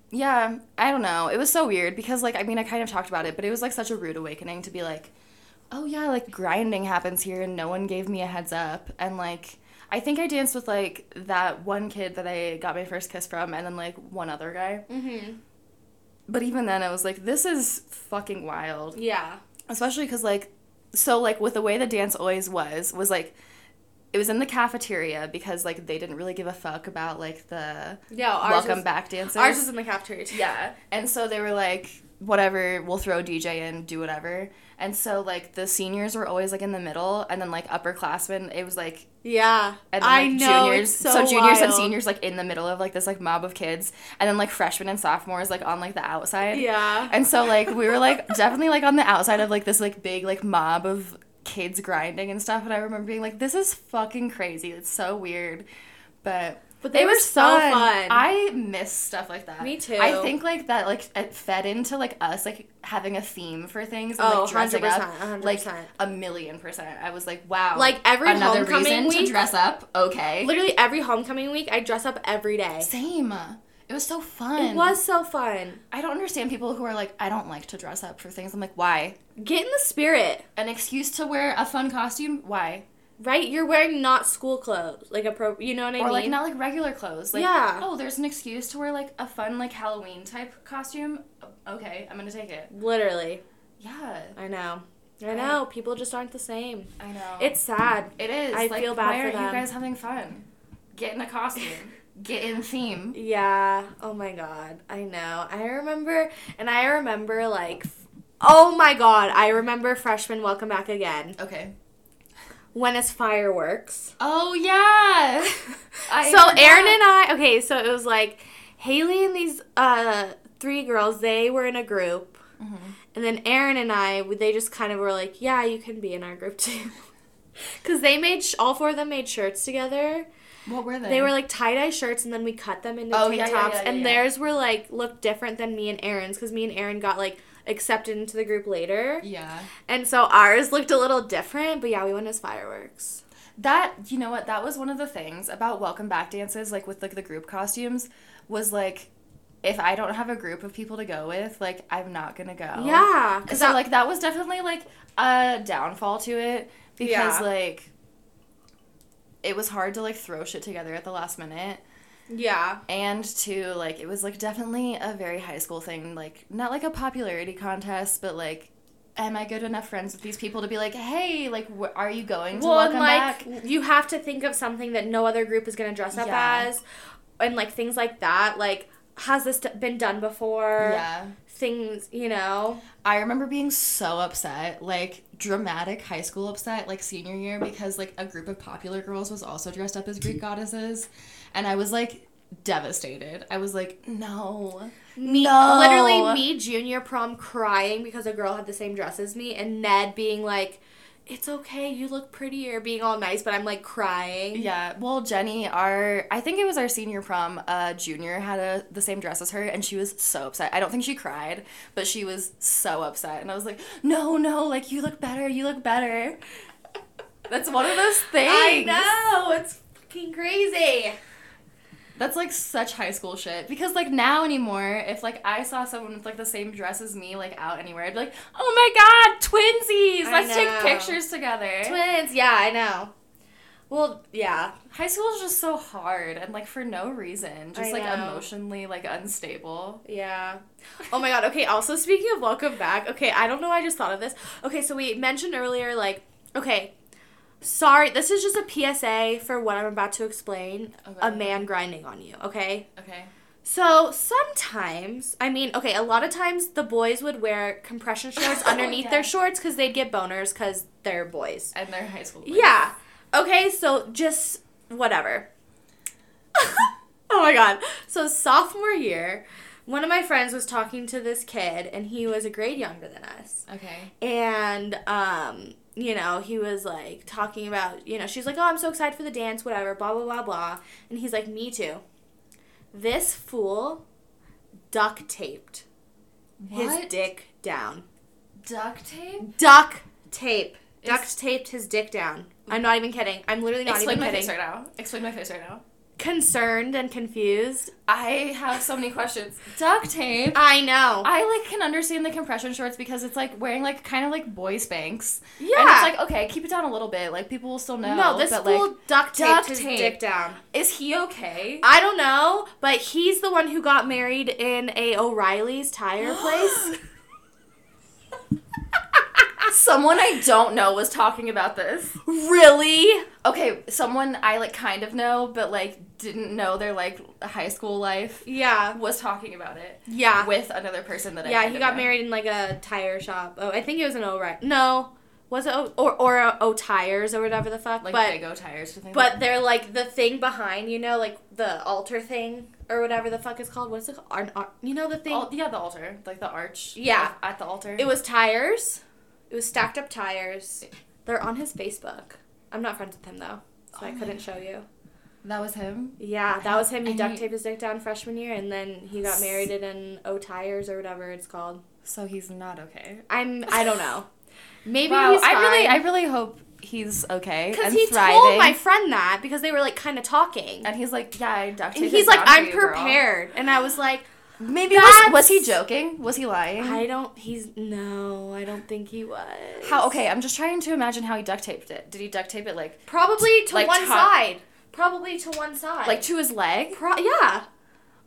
Yeah, I don't know. It was so weird because like I mean I kind of talked about it, but it was like such a rude awakening to be like, "Oh yeah, like grinding happens here and no one gave me a heads up." And like I think I danced with like that one kid that I got my first kiss from and then like one other guy. Mm-hmm. But even then I was like, "This is fucking wild." Yeah. Especially cuz like so like with the way the dance always was was like it was in the cafeteria because like they didn't really give a fuck about like the Yeah. Welcome was, back dances. Ours was in the cafeteria too. Yeah. And so they were like, whatever, we'll throw DJ in, do whatever. And so like the seniors were always like in the middle, and then like upperclassmen, it was like, Yeah. and then, I know. juniors, it's so, juniors and seniors like in the middle of like this like mob of kids, and then like freshmen and sophomores like on like the outside. Yeah. And so like we were like definitely like on the outside of like this like big like mob of kids grinding and stuff. And I remember being like, this is fucking crazy. It's so weird, but. But they it were was so fun. fun. I miss stuff like that. Me too. I think like that like it fed into like us like having a theme for things and Oh, like dressing 100%, up like a million percent. I was like, wow. Like, every another homecoming reason to week- dress up. Okay. Literally every homecoming week, I dress up every day. Same. It was so fun. It was so fun. I don't understand people who are like, I don't like to dress up for things. I'm like, why? Get in the spirit, An excuse to wear a fun costume? Why? Right? You're wearing not school clothes, like a pro. You know what I or mean? like not like regular clothes. Like, Yeah. oh, there's an excuse to wear like a fun like Halloween type costume. Okay, I'm gonna take it. Literally, Yeah, I know. I know. People just aren't the same. I know. It's sad. it is. I like, feel bad why for aren't you them. guys having fun? Get in a costume. Get in theme. Yeah. Oh my god. I know. I remember, and I remember like, f- oh my god. I remember freshman welcome back again. Okay. When it's fireworks. Oh yeah. So forgot. Erin and I. Okay, so it was like Haley and these uh three girls. They were in a group, Mm-hmm. and then Erin and I. They just kind of were like, yeah, you can be in our group too. Cause they made sh- all four of them made shirts together. What were they? They were like tie dye shirts, and then we cut them into Oh, tank yeah, tops. yeah, yeah, and theirs were like looked different than me and Erin's, because me and Erin got like accepted into the group later, Yeah. and so ours looked a little different. But yeah, we went as fireworks. That you know what that was one of the things about welcome back dances like with like the group costumes was like if I don't have a group of people to go with like I'm not gonna go. Yeah, because So like that was definitely like a downfall to it because Yeah. like it was hard to like throw shit together at the last minute yeah, and to like it was like definitely a very high school thing like not like a popularity contest but like am I good enough friends with these people to be like hey like wh- are you going to well, and like back you have to think of something that no other group is gonna dress up Yeah. as, and like things like that. Like, has this been done before? yeah Things, you know. I remember being so upset, like dramatic high school upset, like senior year, because like a group of popular girls was also dressed up as Greek goddesses. And I was like devastated. I was like, no. Me, No. literally me junior prom crying because a girl had the same dress as me, and Ned being like, "It's okay, you look prettier," being all nice, but I'm like crying. Yeah, well, Jenny, our I think it was our senior prom. Uh, junior had a the same dress as her, and she was so upset. I don't think she cried, but she was so upset, and I was like, no, no, like you look better, you look better. That's one of those things. I know it's fucking crazy. That's like such high school shit. Because like now anymore, if like I saw someone with like the same dress as me like out anywhere, I'd be like, oh my god, twinsies! Let's take pictures together. Twins, yeah, I know. Well, yeah, High school is just so hard and like for no reason, just like emotionally like unstable. yeah. Oh my god. Okay. Also, speaking of welcome back. Okay, I don't know. I just thought of this. Okay, so we mentioned earlier, like, okay. Sorry, this is just a PSA for what I'm about to explain. Okay. A man grinding on you, okay? Okay. So sometimes, I mean, okay, a lot of times the boys would wear compression shorts underneath Yeah. their shorts because they'd get boners because they're boys. And they're high school. boys. Yeah. Okay, so just whatever. oh my god. So sophomore year, one of my friends was talking to this kid and he was a grade younger than us. Okay. And um, you know, he was like talking about, you know, she's like, "Oh, I'm so excited for the dance, whatever, blah blah blah blah." And he's like, "Me too." This fool duct taped his What? dick down. Duct tape? Duct tape. Duct taped his dick down. I'm not even kidding. I'm literally not Explain even my kidding. face right now. Explain my face right now. Concerned and confused. I have so many questions. Duct tape. I know. I like can understand the compression shorts because it's like wearing like kind of like boy Spanx. yeah. And it's like okay, keep it down a little bit. Like people will still know. no, this but, fool like, duct taped duct his tape. dick down. is he okay? I don't know, but he's the one who got married in a O'Reilly's tire place. Someone I don't know was talking about this. really? Okay, someone I like kind of know, but like didn't know their like high school life Yeah. was talking about it Yeah. with another person that I yeah, he got know. married in like a tire shop. Oh, I think it was an O'Reilly. No. Was it O or or uh, a O tires or whatever the fuck? like but big O tires. But they're like the thing behind, you know, like the altar thing or whatever the fuck is called. What's it called? Ar- ar- you know the thing? Al- yeah, the altar, like the arch. Yeah. at the altar. it was tires. It was stacked up tires. They're on his Facebook. I'm not friends with him though, so I Oh my couldn't show you. that was him. Yeah, that was him. He And duct taped his dick down freshman year, and then he got married in an O tires or whatever it's called. So he's not okay. I'm. I don't know. Maybe wow, he's I really, I really hope he's okay Because he thriving. told my friend that because they were like kind of talking. and he's like, yeah, I duct And taped he's like, I'm you, girl." prepared. And I was like, Maybe was, was he joking? Was he lying? I don't, he's, no, I don't think he was. how? Okay, I'm just trying to imagine how he duct taped it. Did he duct tape it like, Probably to Like one top- side. Probably to one side. like to his leg, Pro- yeah.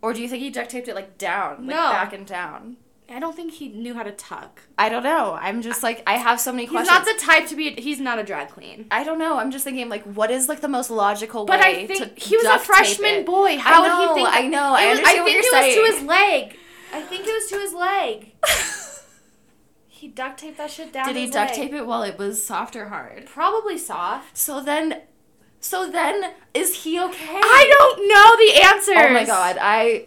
or do you think he duct taped it like down, like No. back and down? I don't think he knew how to tuck. I don't know. I'm just like I have so many He's questions. He's not the type to be, he's not a drag queen. I don't know. I'm just thinking like, what is like the most logical But way But I think he was a freshman boy. How know, would he think? I know. I was- understand I what think you're saying. I think it was to his leg. I think it was to his leg. he duct taped that shit down. Did he duct leg. tape it while it was soft or hard? Probably soft. So then, so then, is he okay? I don't know the answer. Oh my god, I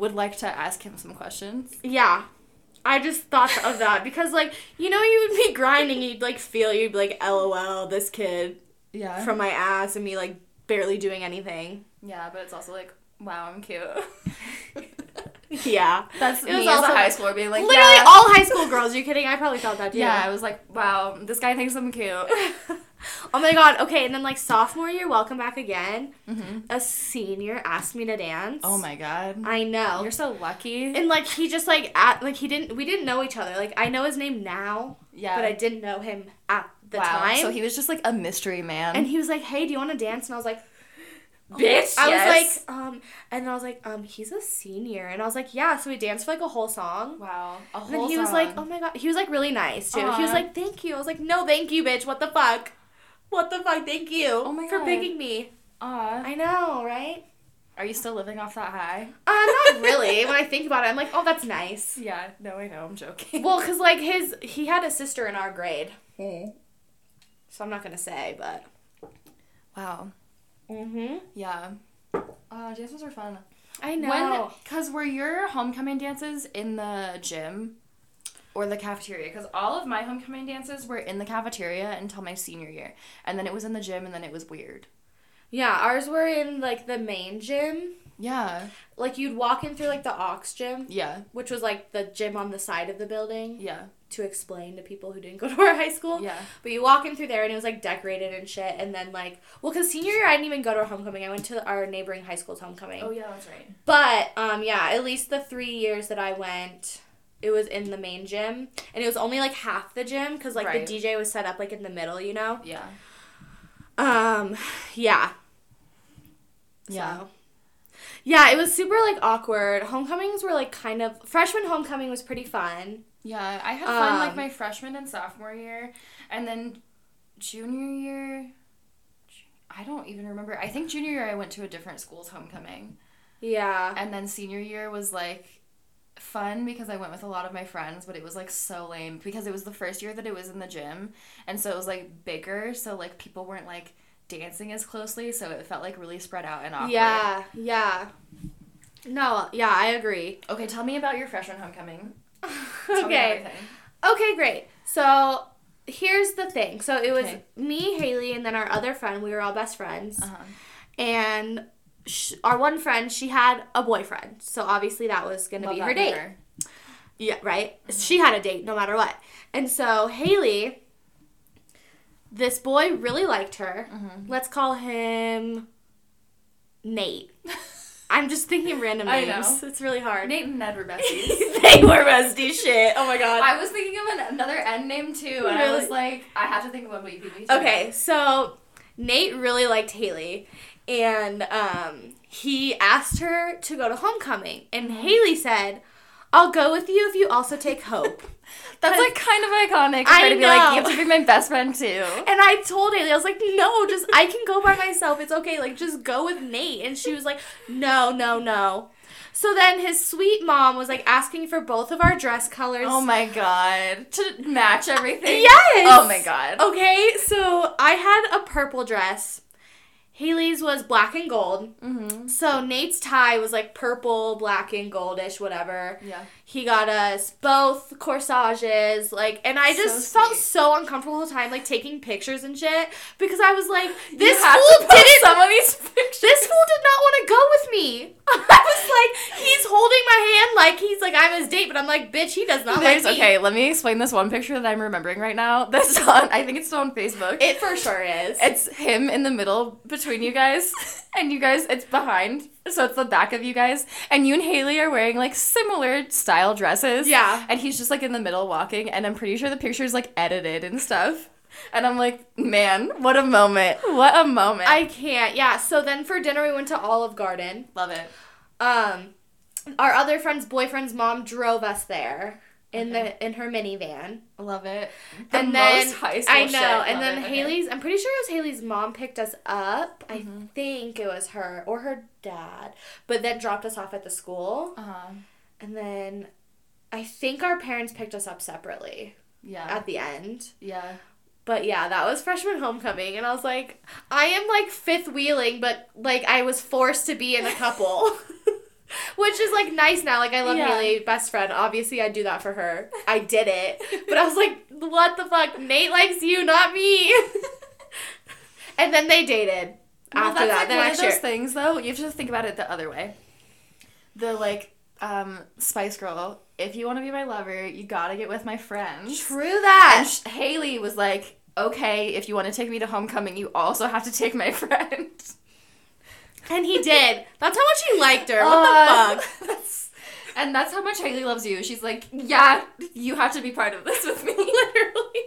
would like to ask him some questions. Yeah. I just thought of that because, like, you know, you would be grinding, you'd like feel, you'd be like, "LOL, this kid Yeah. from my ass," and me like barely doing anything. yeah, but it's also like, wow, I'm cute. Yeah, That's It me was as a also- high schooler being like, literally yeah. all high school girls. Are you kidding? I probably felt that too. Yeah, I was like, wow, this guy thinks I'm cute. oh my god. Okay, and then like sophomore year, welcome back again. hmm A senior asked me to dance. Oh my god. I know. You're so lucky. and like he just like at like he didn't we didn't know each other. Like I know his name now, yeah. but I didn't know him at the wow. time. So he was just like a mystery man. and he was like, "Hey, do you want to dance?" And I was like, Bitch, I yes. was like, um, and then I was like, um, he's a senior, and I was like, yeah. So we danced for like a whole song. wow. A And whole then he was like, oh my god, he was like really nice too. He was like, thank you. I was like, no, thank you, bitch. What the fuck? What the fuck? Thank you. Oh my for God. picking me. Aw. I know, right? Are you still living off that high? Uh, not really. when I think about it, I'm like, oh, that's nice. Yeah. No, I know. I'm joking. Well, cause like his, he had a sister in our grade, so I'm not gonna say, but. wow. Mm-hmm. Yeah. Oh, dances are fun. I know. Cause were your homecoming dances in the gym or the cafeteria? Cause all of my homecoming dances were in the cafeteria until my senior year, and then it was in the gym, and then it was weird. yeah, ours were in like the main gym. Yeah. Like you'd walk in through like the ox gym, Yeah. which was like the gym on the side of the building. Yeah. To explain to people who didn't go to our high school. Yeah. But you walk in through there and it was like decorated and shit. And then like, well, cause senior year I didn't even go to our homecoming. I went to our neighboring high school's homecoming. Oh yeah, that's right. But um, yeah, at least the three years that I went, it was in the main gym, and it was only like half the gym because like Right. the DJ was set up like in the middle, you know. Yeah. Um, yeah. Yeah. So. Yeah, it was super like awkward. Homecomings were like kind of freshman homecoming was pretty fun. Yeah, I had fun like Um, my freshman and sophomore year, and then junior year. I don't even remember. I think junior year I went to a different school's homecoming, Yeah. and then senior year was like fun because I went with a lot of my friends, but it was like so lame because it was the first year that it was in the gym, and so it was like bigger, so like people weren't like dancing as closely, so it felt like really spread out and awkward. Yeah, yeah. No, yeah, I agree. Okay, tell me about your freshman homecoming. Okay. Okay, great. So here's the thing. So it was Okay. me, Haley, and then our other friend. We were all best friends. Uh-huh. And sh- our one friend, she had a boyfriend. So obviously that was going to be her date. her. Yeah, right? She had a date no matter what. And so Haley, this boy really liked her. Mm-hmm. Let's call him Nate. I'm just thinking random names. It's really hard. Nate and Ned were besties. they were bestie shit. Oh my god. I was thinking of an, another N name too, and I was like, I have to think of one, but you beat me. Okay, so Nate really liked Haley, and um, he asked her to go to homecoming, and Haley said, "I'll go with you if you also take Hope." That's like kind of iconic for I her to be like, you have to be my best friend too. And I told Haley, I was like, "No, just I can go by myself. It's okay. Like, just go with Nate." And she was like, "No, no, no." So then his sweet mom was like asking for both of our dress colors. Oh my god, to match everything. Yes. Oh my god. Okay, so I had a purple dress. Haley's was black and gold. Mm-hmm. So Nate's tie was like purple, black, and goldish, whatever. Yeah. He got us both corsages, like, and I So just felt so uncomfortable the time, like taking pictures and shit, because I was like, this fool didn't. some of these pictures. This fool did not want to go with me. I was like, he's holding my hand like he's like I'm his date, but I'm like, bitch, he does not There's like me. okay. Let me explain this one picture that I'm remembering right now. That's on. I think it's still on Facebook. It for sure is. It's him in the middle between you guys, and you guys, it's behind. So it's the back of you guys. And you and Haley are wearing like similar style dresses. Yeah. And he's just like in the middle walking, and I'm pretty sure the picture's like edited and stuff. And I'm like, man, what a moment. What a moment. I can't. Yeah. So then for dinner we went to Olive Garden. love it. Um, our other friend's boyfriend's mom drove us there in Okay. the in her minivan. Love it. The and then most high school I know, and then it. Okay. Haley's. I'm pretty sure it was Haley's mom picked us up. Mhm. I think it was her or her dad, but then dropped us off at the school, Uh-huh. and then I think our parents picked us up separately Yeah. at the end. yeah. But yeah, that was freshman homecoming, and I was like, I am like fifth wheeling, but like I was forced to be in a couple. Which is like nice now. Like I love Yeah. Haley, best friend. Obviously, I do that for her. I did it, but I was like, what the fuck? Nate likes you, not me. and then they dated Well, after that's that. like then one I of those things, though. You have to think about it the other way. The like um, Spice Girl. If you want to be my lover, you gotta get with my friends. True And that. sh- Haley was like, "Okay, if you want to take me to homecoming, you also have to take my friend." And he did. That's how much he liked her. What Uh, the fuck? that's- and that's how much Haley loves you. She's like, "Yeah, you have to be part of this with me." Literally.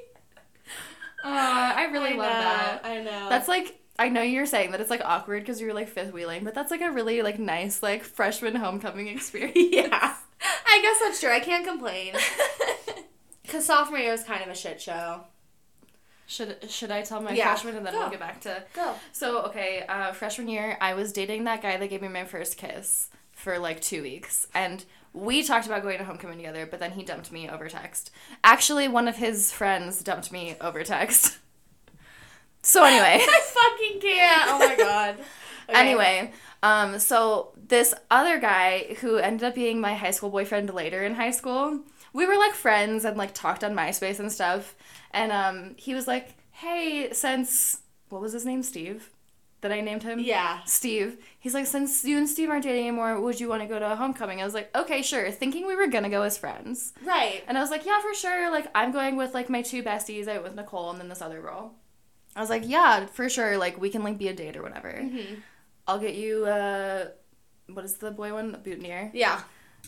Uh, I really I love know, that. I know. That's like I know you're saying that it's like awkward because you're like fifth wheeling, but that's like a really like nice like freshman homecoming experience. yeah. I guess that's true. I can't complain. Because sophomore year was kind of a shit show. Should should I tell my Yeah. freshman and then Go. we'll get back to Go. so okay uh, freshman year I was dating that guy that gave me my first kiss for like two weeks and we talked about going to homecoming together but then he dumped me over text actually one of his friends dumped me over text so anyway I fucking can't. Oh my god. Okay. Anyway, um, so this other guy who ended up being my high school boyfriend later in high school, we were like friends and like talked on MySpace and stuff. And um, he was like, "Hey, since what was his name, Steve? That I named him? Yeah. Steve. He's like, since you and Steve aren't dating anymore, would you want to go to a homecoming? I was like, okay, sure. Thinking we were gonna go as friends. Right. And I was like, yeah, for sure. Like, I'm going with like my two besties. I went with Nicole and then this other girl. I was like, yeah, for sure. Like, we can like be a date or whatever. Mm-hmm. I'll get you. uh What is the boy one? A boutonniere. Yeah.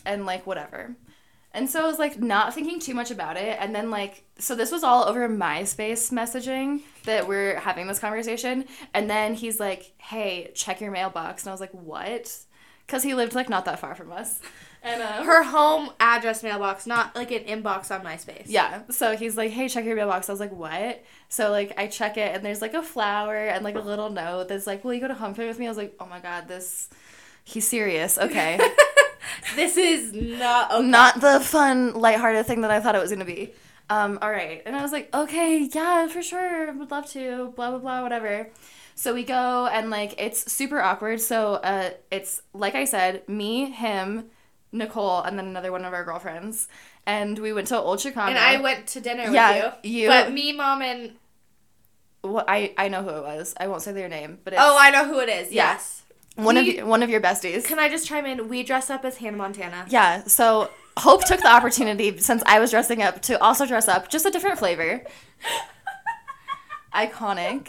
And like whatever. And so I was like not thinking too much about it. And then like so this was all over MySpace messaging that we're having this conversation. And then he's like, "Hey, check your mailbox." And I was like, "What?" Because he lived like not that far from us. And um, Her home address mailbox, not like an inbox on MySpace. Yeah. So he's like, "Hey, check your mailbox." I was like, "What?" So like I check it and there's like a flower and like a little note that's like, "Will you go to homecoming with me?" I was like, "Oh my god, this he's serious." Okay. This is not okay. Not the fun, lighthearted thing that I thought it was going to be. Um, all right. And I was like, "Okay, yeah, for sure. Would love to." Blah blah blah whatever. So we go and like it's super awkward. So uh it's like I said, me, him, Nicole, and then another one of our girlfriends. And we went to Old Chicago. And I went to dinner Yeah, with you. you- But me, mom, and Well, I I know who it was. I won't say their name, but it's oh, I know who it is. Yeah. Yes. One of we- y- one of your besties. Can I just chime in? We dressed up as Hannah Montana. Yeah. So Hope took the opportunity since I was dressing up to also dress up, just a different flavor. Iconic.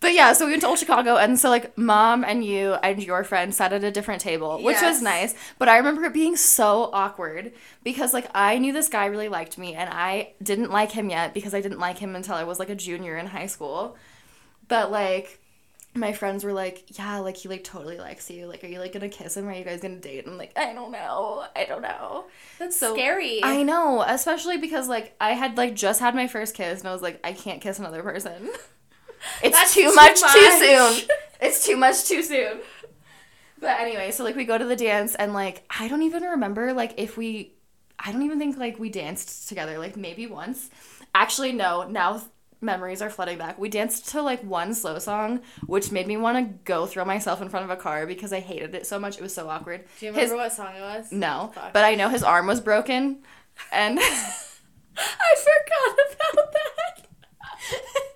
But yeah, so we went to Old Chicago, and so like mom and you and your friend sat at a different table, which Yes. was nice. But I remember it being so awkward because like I knew this guy really liked me, and I didn't like him yet because I didn't like him until I was like a junior in high school. But like my friends were like, "Yeah, like he like totally likes you. Like, are you like gonna kiss him? Are you guys gonna date?" And I'm like, "I don't know. I don't know." That's So, scary. I know, especially because like I had like just had my first kiss, and I was like, I can't kiss another person. It's too, too much, too soon. It's too much too soon. But anyway, so like we go to the dance, and like I don't even remember like if we, I don't even think like we danced together. Like maybe once. Actually, no. Now memories are flooding back. We danced to like one slow song, which made me want to go throw myself in front of a car because I hated it so much. It was so awkward. Do you His- remember what song it was? no, Fuck. but I know his arm was broken, and I forgot about that.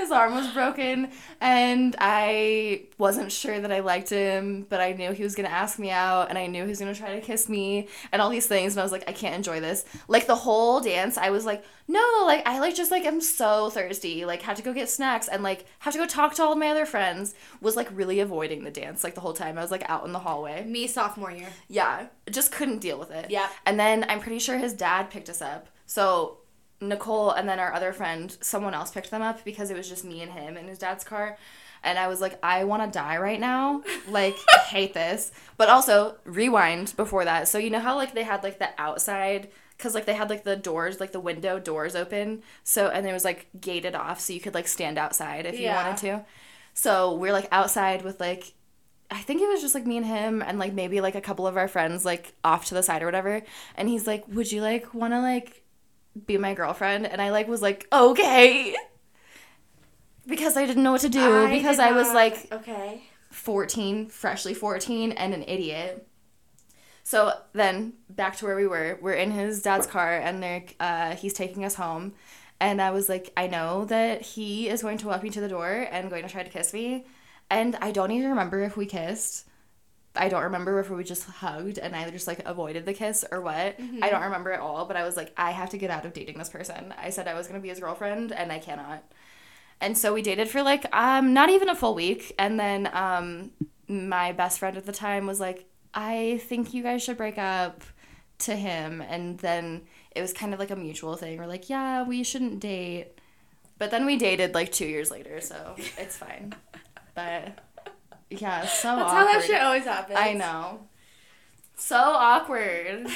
his arm was broken, and I wasn't sure that I liked him, but I knew he was gonna ask me out, and I knew he was gonna try to kiss me, and all these things, and I was like, I can't enjoy this. Like the whole dance, I was like, no, like I like just like I'm so thirsty, like had to go get snacks, and like have to go talk to all of my other friends. Was like really avoiding the dance like the whole time. I was like out in the hallway. Me sophomore year. Yeah, just couldn't deal with it. Yeah. And then I'm pretty sure his dad picked us up. So Nicole and then our other friend, someone else picked them up because it was just me and him in his dad's car. And I was like, I want to die right now. Like, hate this. But also, rewind before that. So, you know how, like, they had, like, the outside, because, like, they had, like, the doors, like, the window doors open. So, and it was, like, gated off. So you could, like, stand outside if Yeah. you wanted to. So we're, like, outside with, like, I think it was just like me and him and like maybe like a couple of our friends like off to the side or whatever. And he's like, "Would you like want to like be my girlfriend?" And I like was like, "Okay." Because I didn't know what to do because I was not- like okay. 14, freshly 14 and an idiot. So then back to where we were. We're in his dad's car and they're uh, he's taking us home. And I was like, I know that he is going to walk me to the door and going to try to kiss me. And I don't even remember if we kissed. I don't remember if we just hugged and I just like avoided the kiss or what. I don't remember at all, but I was like, I have to get out of dating this person. I said I was gonna be his girlfriend and I cannot. And so we dated for like um not even a full week and then um my best friend at the time was like, I think you guys should break up to him and then it was kind of like a mutual thing. We're like, yeah, we shouldn't date. But then we dated like 2 years later, so it's fine. But yeah, so That's awkward. how that shit always happens. I know. So awkward.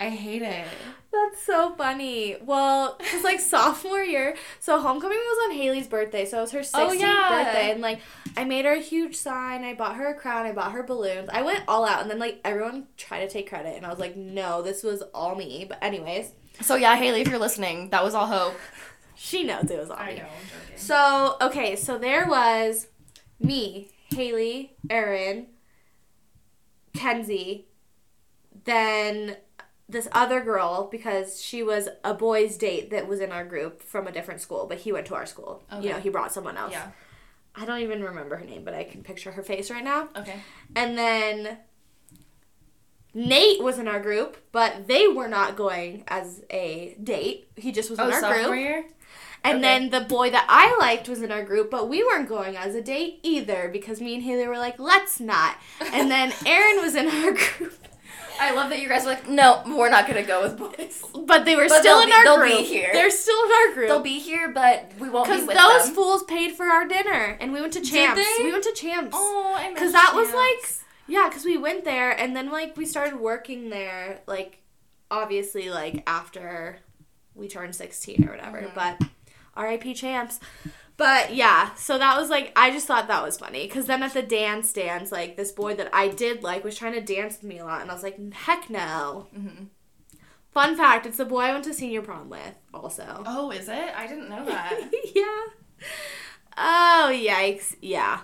I hate it. That's so funny. Well, it's like sophomore year. So homecoming was on Haley's birthday. So it was her 16th Oh, yeah. birthday. And like, I made her a huge sign. I bought her a crown. I bought her balloons. I went all out. And then like everyone tried to take credit. And I was like, no, this was all me. But anyways, So yeah, Haley, if you're listening, that was all hope. she knows it was all me. I'm joking. So, okay. So there was me, Haley, Erin, Kenzie, then this other girl because she was a boy's date that was in our group from a different school, but he went to our school. Okay. You know, he brought someone else. Yeah. I don't even remember her name, but I can picture her face right now. Okay. And then Nate was in our group, but they were not going as a date. He just was in Oh, our sophomore group. year. And Okay. then the boy that I liked was in our group, but we weren't going as a date either because me and Haley were like, let's not. And then Aaron was in our group, I love that you guys were like, no, we're not gonna go with boys. but they were But still in be- our they'll be here. They're still in our group. They'll be here, but we won't be because with those them. fools paid for our dinner, and we went to Champs. We went to Champs. Oh, I Because that was like, yeah, because we went there and then like we started working there, like obviously like after we turned 16 or whatever. Mhm. But RIP champs. But yeah, so that was like, I just thought that was funny. Because then at the dance dance, like this boy that I did like was trying to dance with me a lot. And I was like, heck no. hmm Fun fact it's the boy I went to senior prom with, also. Oh, is it? I didn't know that. yeah. Oh, yikes. Yeah.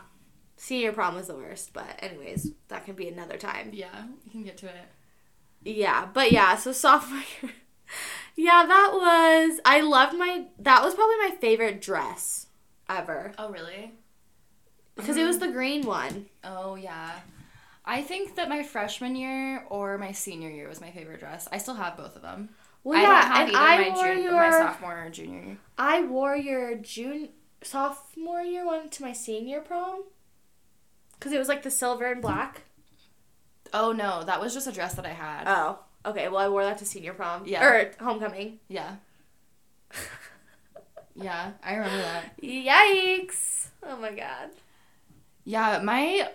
Senior prom was the worst. But, anyways, that can be another time. yeah, you can get to it. Yeah, but yeah, so sophomore year. Yeah, that was I loved my that was probably my favorite dress ever Oh, really? because it was mm. the green one. Oh, yeah. I think that my freshman year or my senior year was my favorite dress. I still have both of them. Well, I yeah, don't have and either I my, wore jun- your my sophomore or junior year. I wore your June sophomore year one to my senior prom because it was like the silver and black. Oh, no, that was just a dress that I had. Oh, okay. Well, I wore that to senior prom. Yeah. or homecoming. yeah. Yeah, I remember that. Yikes! Oh my god. Yeah, my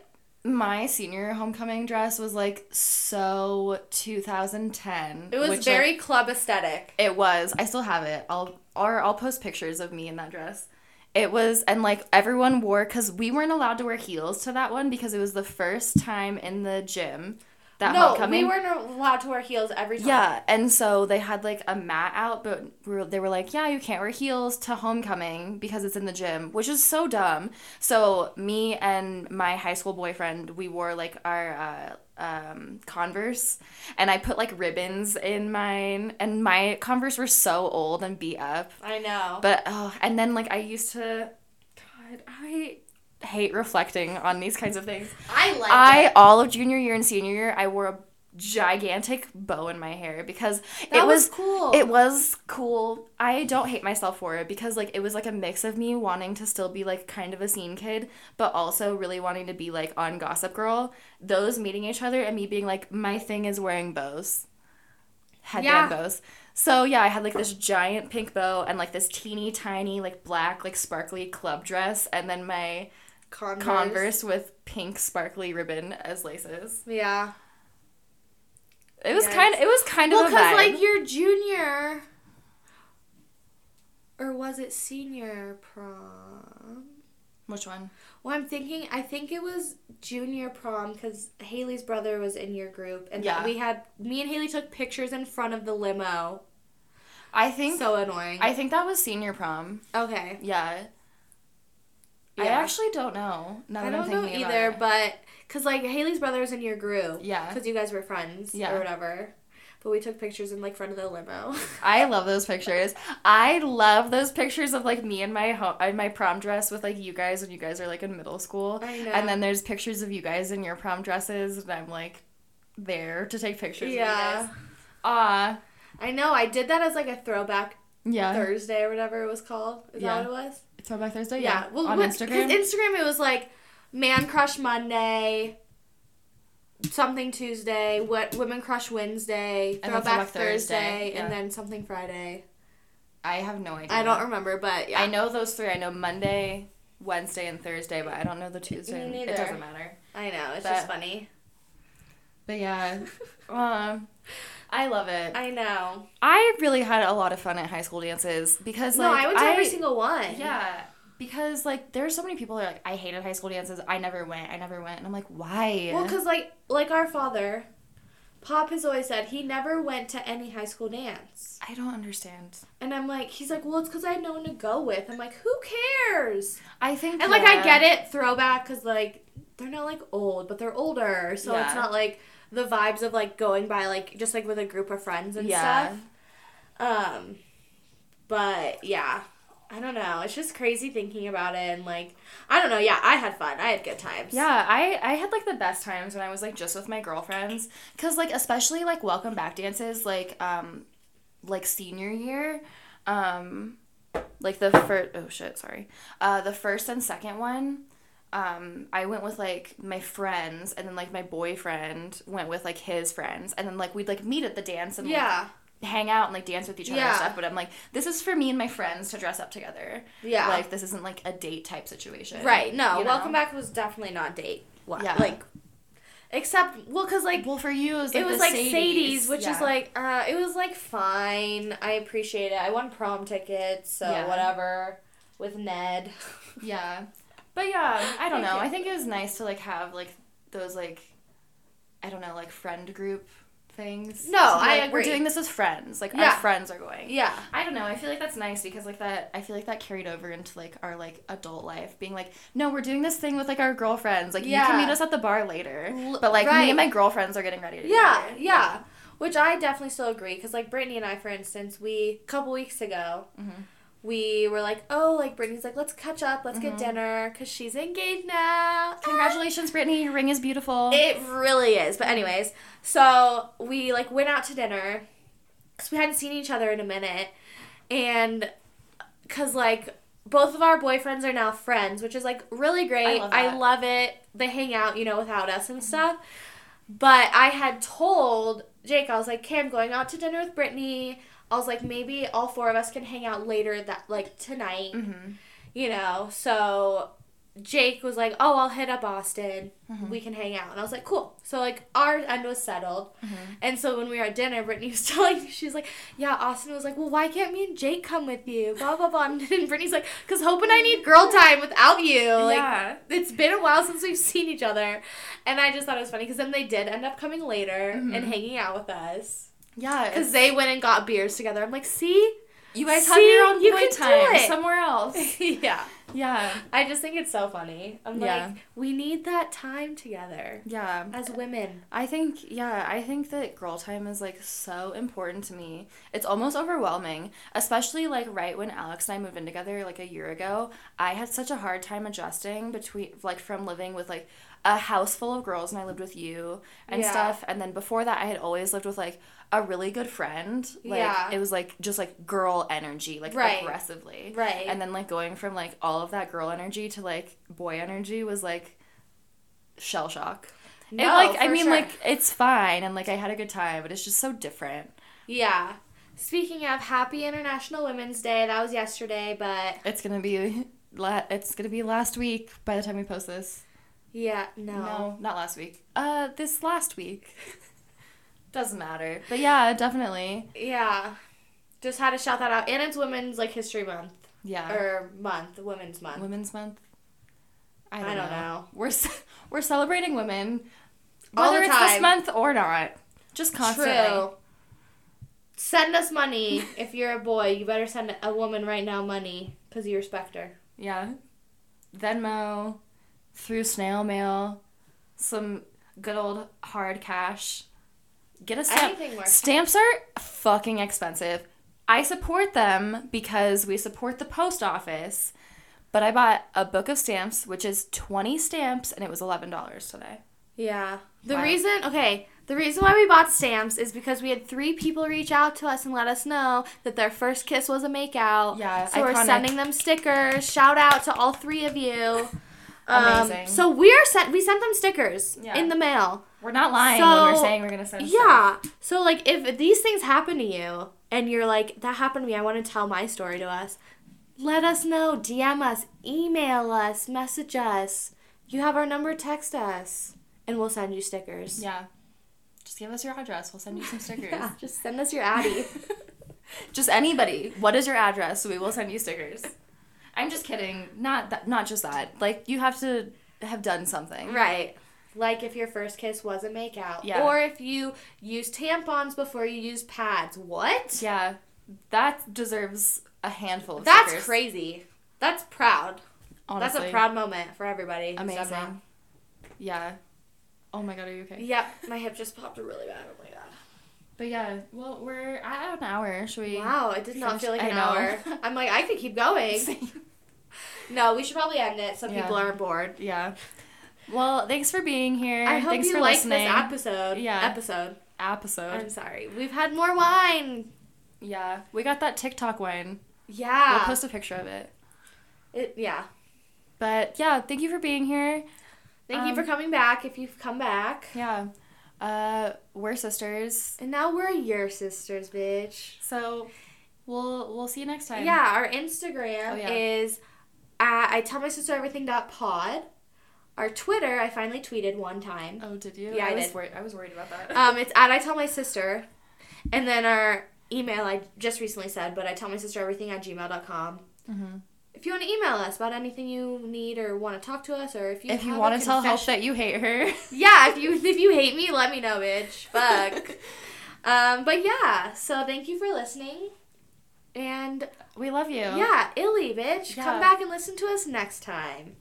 my senior homecoming dress was like so 2010. It was which, like, very club aesthetic. It was. I still have it. I'll or I'll post pictures of me in that dress. It was and like everyone wore cuz we weren't allowed to wear heels to that one because it was the first time in the gym that no, homecoming. we weren't allowed to wear heels every time. yeah, and so they had like a mat out, but we were, they were like, "Yeah, you can't wear heels to homecoming because it's in the gym," which is so dumb. So me and my high school boyfriend, we wore like our uh, um, Converse, and I put like ribbons in mine, and my Converse were so old and beat up. I know. But oh, and then like I used to, God, I hate reflecting on these kinds of things. I like I it. all of junior year and senior year I wore a gigantic bow in my hair because That it was was, cool. It was cool. I don't hate myself for it because like it was like a mix of me wanting to still be like kind of a scene kid, but also really wanting to be like on Gossip Girl. Those meeting each other and me being like my thing is wearing bows. Headband Yeah. bows. So yeah, I had like this giant pink bow and like this teeny tiny like black like sparkly club dress and then my Converse. Converse with pink sparkly ribbon as laces. Yeah. It was Yes. kind. Of it was kind Well, of a because like your junior, or was it senior prom? Which one? Well, I'm thinking. I think it was junior prom because Haley's brother was in your group, and Yeah. we had me and Haley took pictures in front of the limo. I think. So annoying. I think that was senior prom. okay. Yeah. I actually don't know. I don't know either, it. but because like Haley's brother was in your group. Yeah. Because you guys were friends. Yeah. Or whatever. But we took pictures in like front of the limo. I love those pictures. I love those pictures of like me in my home, in my prom dress with like you guys when you guys are like in middle school. I know. And then there's pictures of you guys in your prom dresses, and I'm like there to take pictures. Yeah. Of you guys. Ah. I know. I did that as like a throwback Yeah. Thursday or whatever it was called. Is Yeah. that what it was? Throwback Thursday. Yeah. Well, on what- Instagram. Instagram, it was like Man Crush Monday, something Tuesday, what Women Crush Wednesday, And Throwback, Throwback Thursday, Thursday, yeah. and then something Friday. I have no idea. I don't remember, but yeah. I know those three. I know Monday, Wednesday, and Thursday, but I don't know the Tuesday. Me neither. It doesn't matter. I know. It's But- just funny. But yeah, um, I love it. I know. I really had a lot of fun at high school dances because like no, I went to every single one. yeah. Because like there's so many people that are like I hated high school dances. I never went. I never went. And I'm like, why? Well, cause like like our father, Pop has always said he never went to any high school dance. I don't understand. And I'm like, he's like, well, it's because I had no one to go with. I'm like, who cares? I think And like, I get it, throwback, because like they're not like old, but they're older, so it's not like the vibes of like going by like just like with a group of friends and Yeah. stuff. Um, but yeah, I don't know. It's just crazy thinking about it, and like, I don't know. Yeah, I had fun. I had good times. Yeah, I I had like the best times when I was like just with my girlfriends cuz like especially like welcome back dances like um like senior year um like the first oh shit, sorry. Uh the first and second one um I went with like my friends and then like my boyfriend went with like his friends and then like we'd like meet at the dance and like, Yeah. hang out and like dance with each other Yeah. and stuff but I'm like this is for me and my friends to dress up together. Yeah. Like this isn't like a date type situation. Right. No, you know? Welcome Back was definitely not date. What? Yeah. Like, except well, cause like Well, for you, it was like, it was like Sadie's, Sadie's, which is like uh, it was like fine. I appreciate it. I won prom tickets, so Yeah. whatever. With Ned. yeah, but yeah, I don't know. I think it was nice to like have like those like, I don't know, like friend group things. No, be I like, We're doing this as friends. Like Yeah. our friends are going. Yeah. I don't know. I feel like that's nice because like that. I feel like that carried over into like our like adult life, being like, no, we're doing this thing with like our girlfriends. Like you can meet us at the bar later, but like me and my girlfriends are getting ready to. Yeah, go. yeah. Which I definitely still agree because like Brittany and I, for instance, we a couple weeks ago. Mhm. We were like, oh, like Brittany's like, let's catch up, let's Mhm. get dinner, cause she's engaged now. Congratulations, Brittany. Your ring is beautiful. It really is. But anyways, so we like went out to dinner because we hadn't seen each other in a minute, and because like both of our boyfriends are now friends, which is like really great. love I love it. They hang out, you know, without us and stuff. But I had told Jake, I was like, "Okay, I'm going out to dinner with Brittany." I was like, maybe all four of us can hang out later that like tonight mm-hmm. you know, so Jake was like, "Oh, I'll hit up Austin. Mhm. We can hang out." And I was like, "Cool." So like our end was settled, Mhm. and so when we were at dinner, Brittany was telling me she's like, "Yeah." Austin was like, "Well, why can't me and Jake come with you?" Blah blah blah. And Brittany's like, "Cause Hope and I need girl time without you. Like, yeah. it's been a while since we've seen each other." And I just thought it was funny because then they did end up coming later Mhm. and hanging out with us Yeah. because they went and got beers together. I'm like, "See." You guys have your own You boy time somewhere else. yeah. yeah. I just think it's so funny. I'm Yeah. like, we need that time together Yeah. as women. I think yeah, I think that girl time is like so important to me. It's almost overwhelming, especially like right when Alex and I moved in together like a year ago. I had such a hard time adjusting between like from living with like a house full of girls and I lived with you and Yeah. stuff. And then before that I had always lived with like a really good friend. Like Yeah. it was like just like girl energy, like Right. aggressively. Right. And then like going from like all of that girl energy to like boy energy was like shell shock. no, like I mean sure. like it's fine and like I had a good time, but it's just so different. yeah. Speaking of Happy International Women's Day, that was yesterday, but It's gonna be la- it's gonna be last week by the time we post this. yeah, no. No, not last week. Uh, this last week. Doesn't matter, but yeah, definitely. Yeah. Just had to shout that out. And it's Women's like History Month Yeah, or month, Women's Month. Women's Month. I I don't, don't know. know. We're we're celebrating women, All whether the it's this month or not. Just constantly. True. Send us money. if you're a boy, you better send a woman right now money because you respect her. Yeah. Venmo, through snail mail, some good old hard cash. Get a stamp. Stamps are fucking expensive. I support them because we support the post office. But I bought a book of stamps, which is 20 stamps, and it was $11 today. Yeah. The Wow. reason, okay, the reason why we bought stamps is because we had three people reach out to us and let us know that their first kiss was a makeout. Yeah, So we're sending them stickers. Shout out to all three of you. Um, Amazing. so we're sent. We sent them stickers Yeah. in the mail. We're not lying when we're saying we're going to send Yeah. So like, if these things happen to you and you're like, that happened to me, I want to tell my story to us. Let us know. DM us, email us, message us. You have our number. Text us, and we'll send you stickers. Yeah. Just give us your address. We'll send you some stickers. Yeah, just send us your Addy. just anybody. What is your address? We will send you stickers. I'm just kidding. Not that. Not just that. Like you have to have done something. right. Like if your first kiss was a makeout. Yeah. Or if you use tampons before you use pads. What? Yeah, that deserves a handful of That's stickers, crazy. That's proud. Honestly. That's a proud moment for everybody. who's done that. Amazing. Yeah. Oh my god, are you okay? Yep, my hip just popped really bad. Oh my god. But yeah, well, we're at an hour. Should we? Wow, it did not finish- feel like an hour. I'm like, I could keep going. No, we should probably end it Some Yeah. people aren't bored. yeah. Well, thanks for being here. I hope thanks you for like listening. this episode. Yeah. Episode. episode. I'm sorry. We've had more wine. yeah, we got that TikTok wine. Yeah. We'll post a picture of it. it, yeah. But yeah, thank you for being here. Thank you Um, for coming back if you've come back. Yeah. Uh, we're sisters. And now we're your sisters, bitch. So we'll we'll see you next time. Yeah, our Instagram Oh, yeah. is at I tell my sister everything dot pod. Our Twitter, I finally tweeted one time. Oh, did you? Yeah, I was did. Worried, I was worried about that. Um, it's at I tell my sister. And then our email I just recently said, but I tell my sister everything at gmail.com. Mhm. If you want to email us about anything you need or want to talk to us, or if you If you want to tell confession- that you hate her, yeah, if you if you hate me, let me know, bitch. Fuck. um, but yeah, so thank you for listening, and we love you. yeah, illy, bitch. Yeah. Come back and listen to us next time.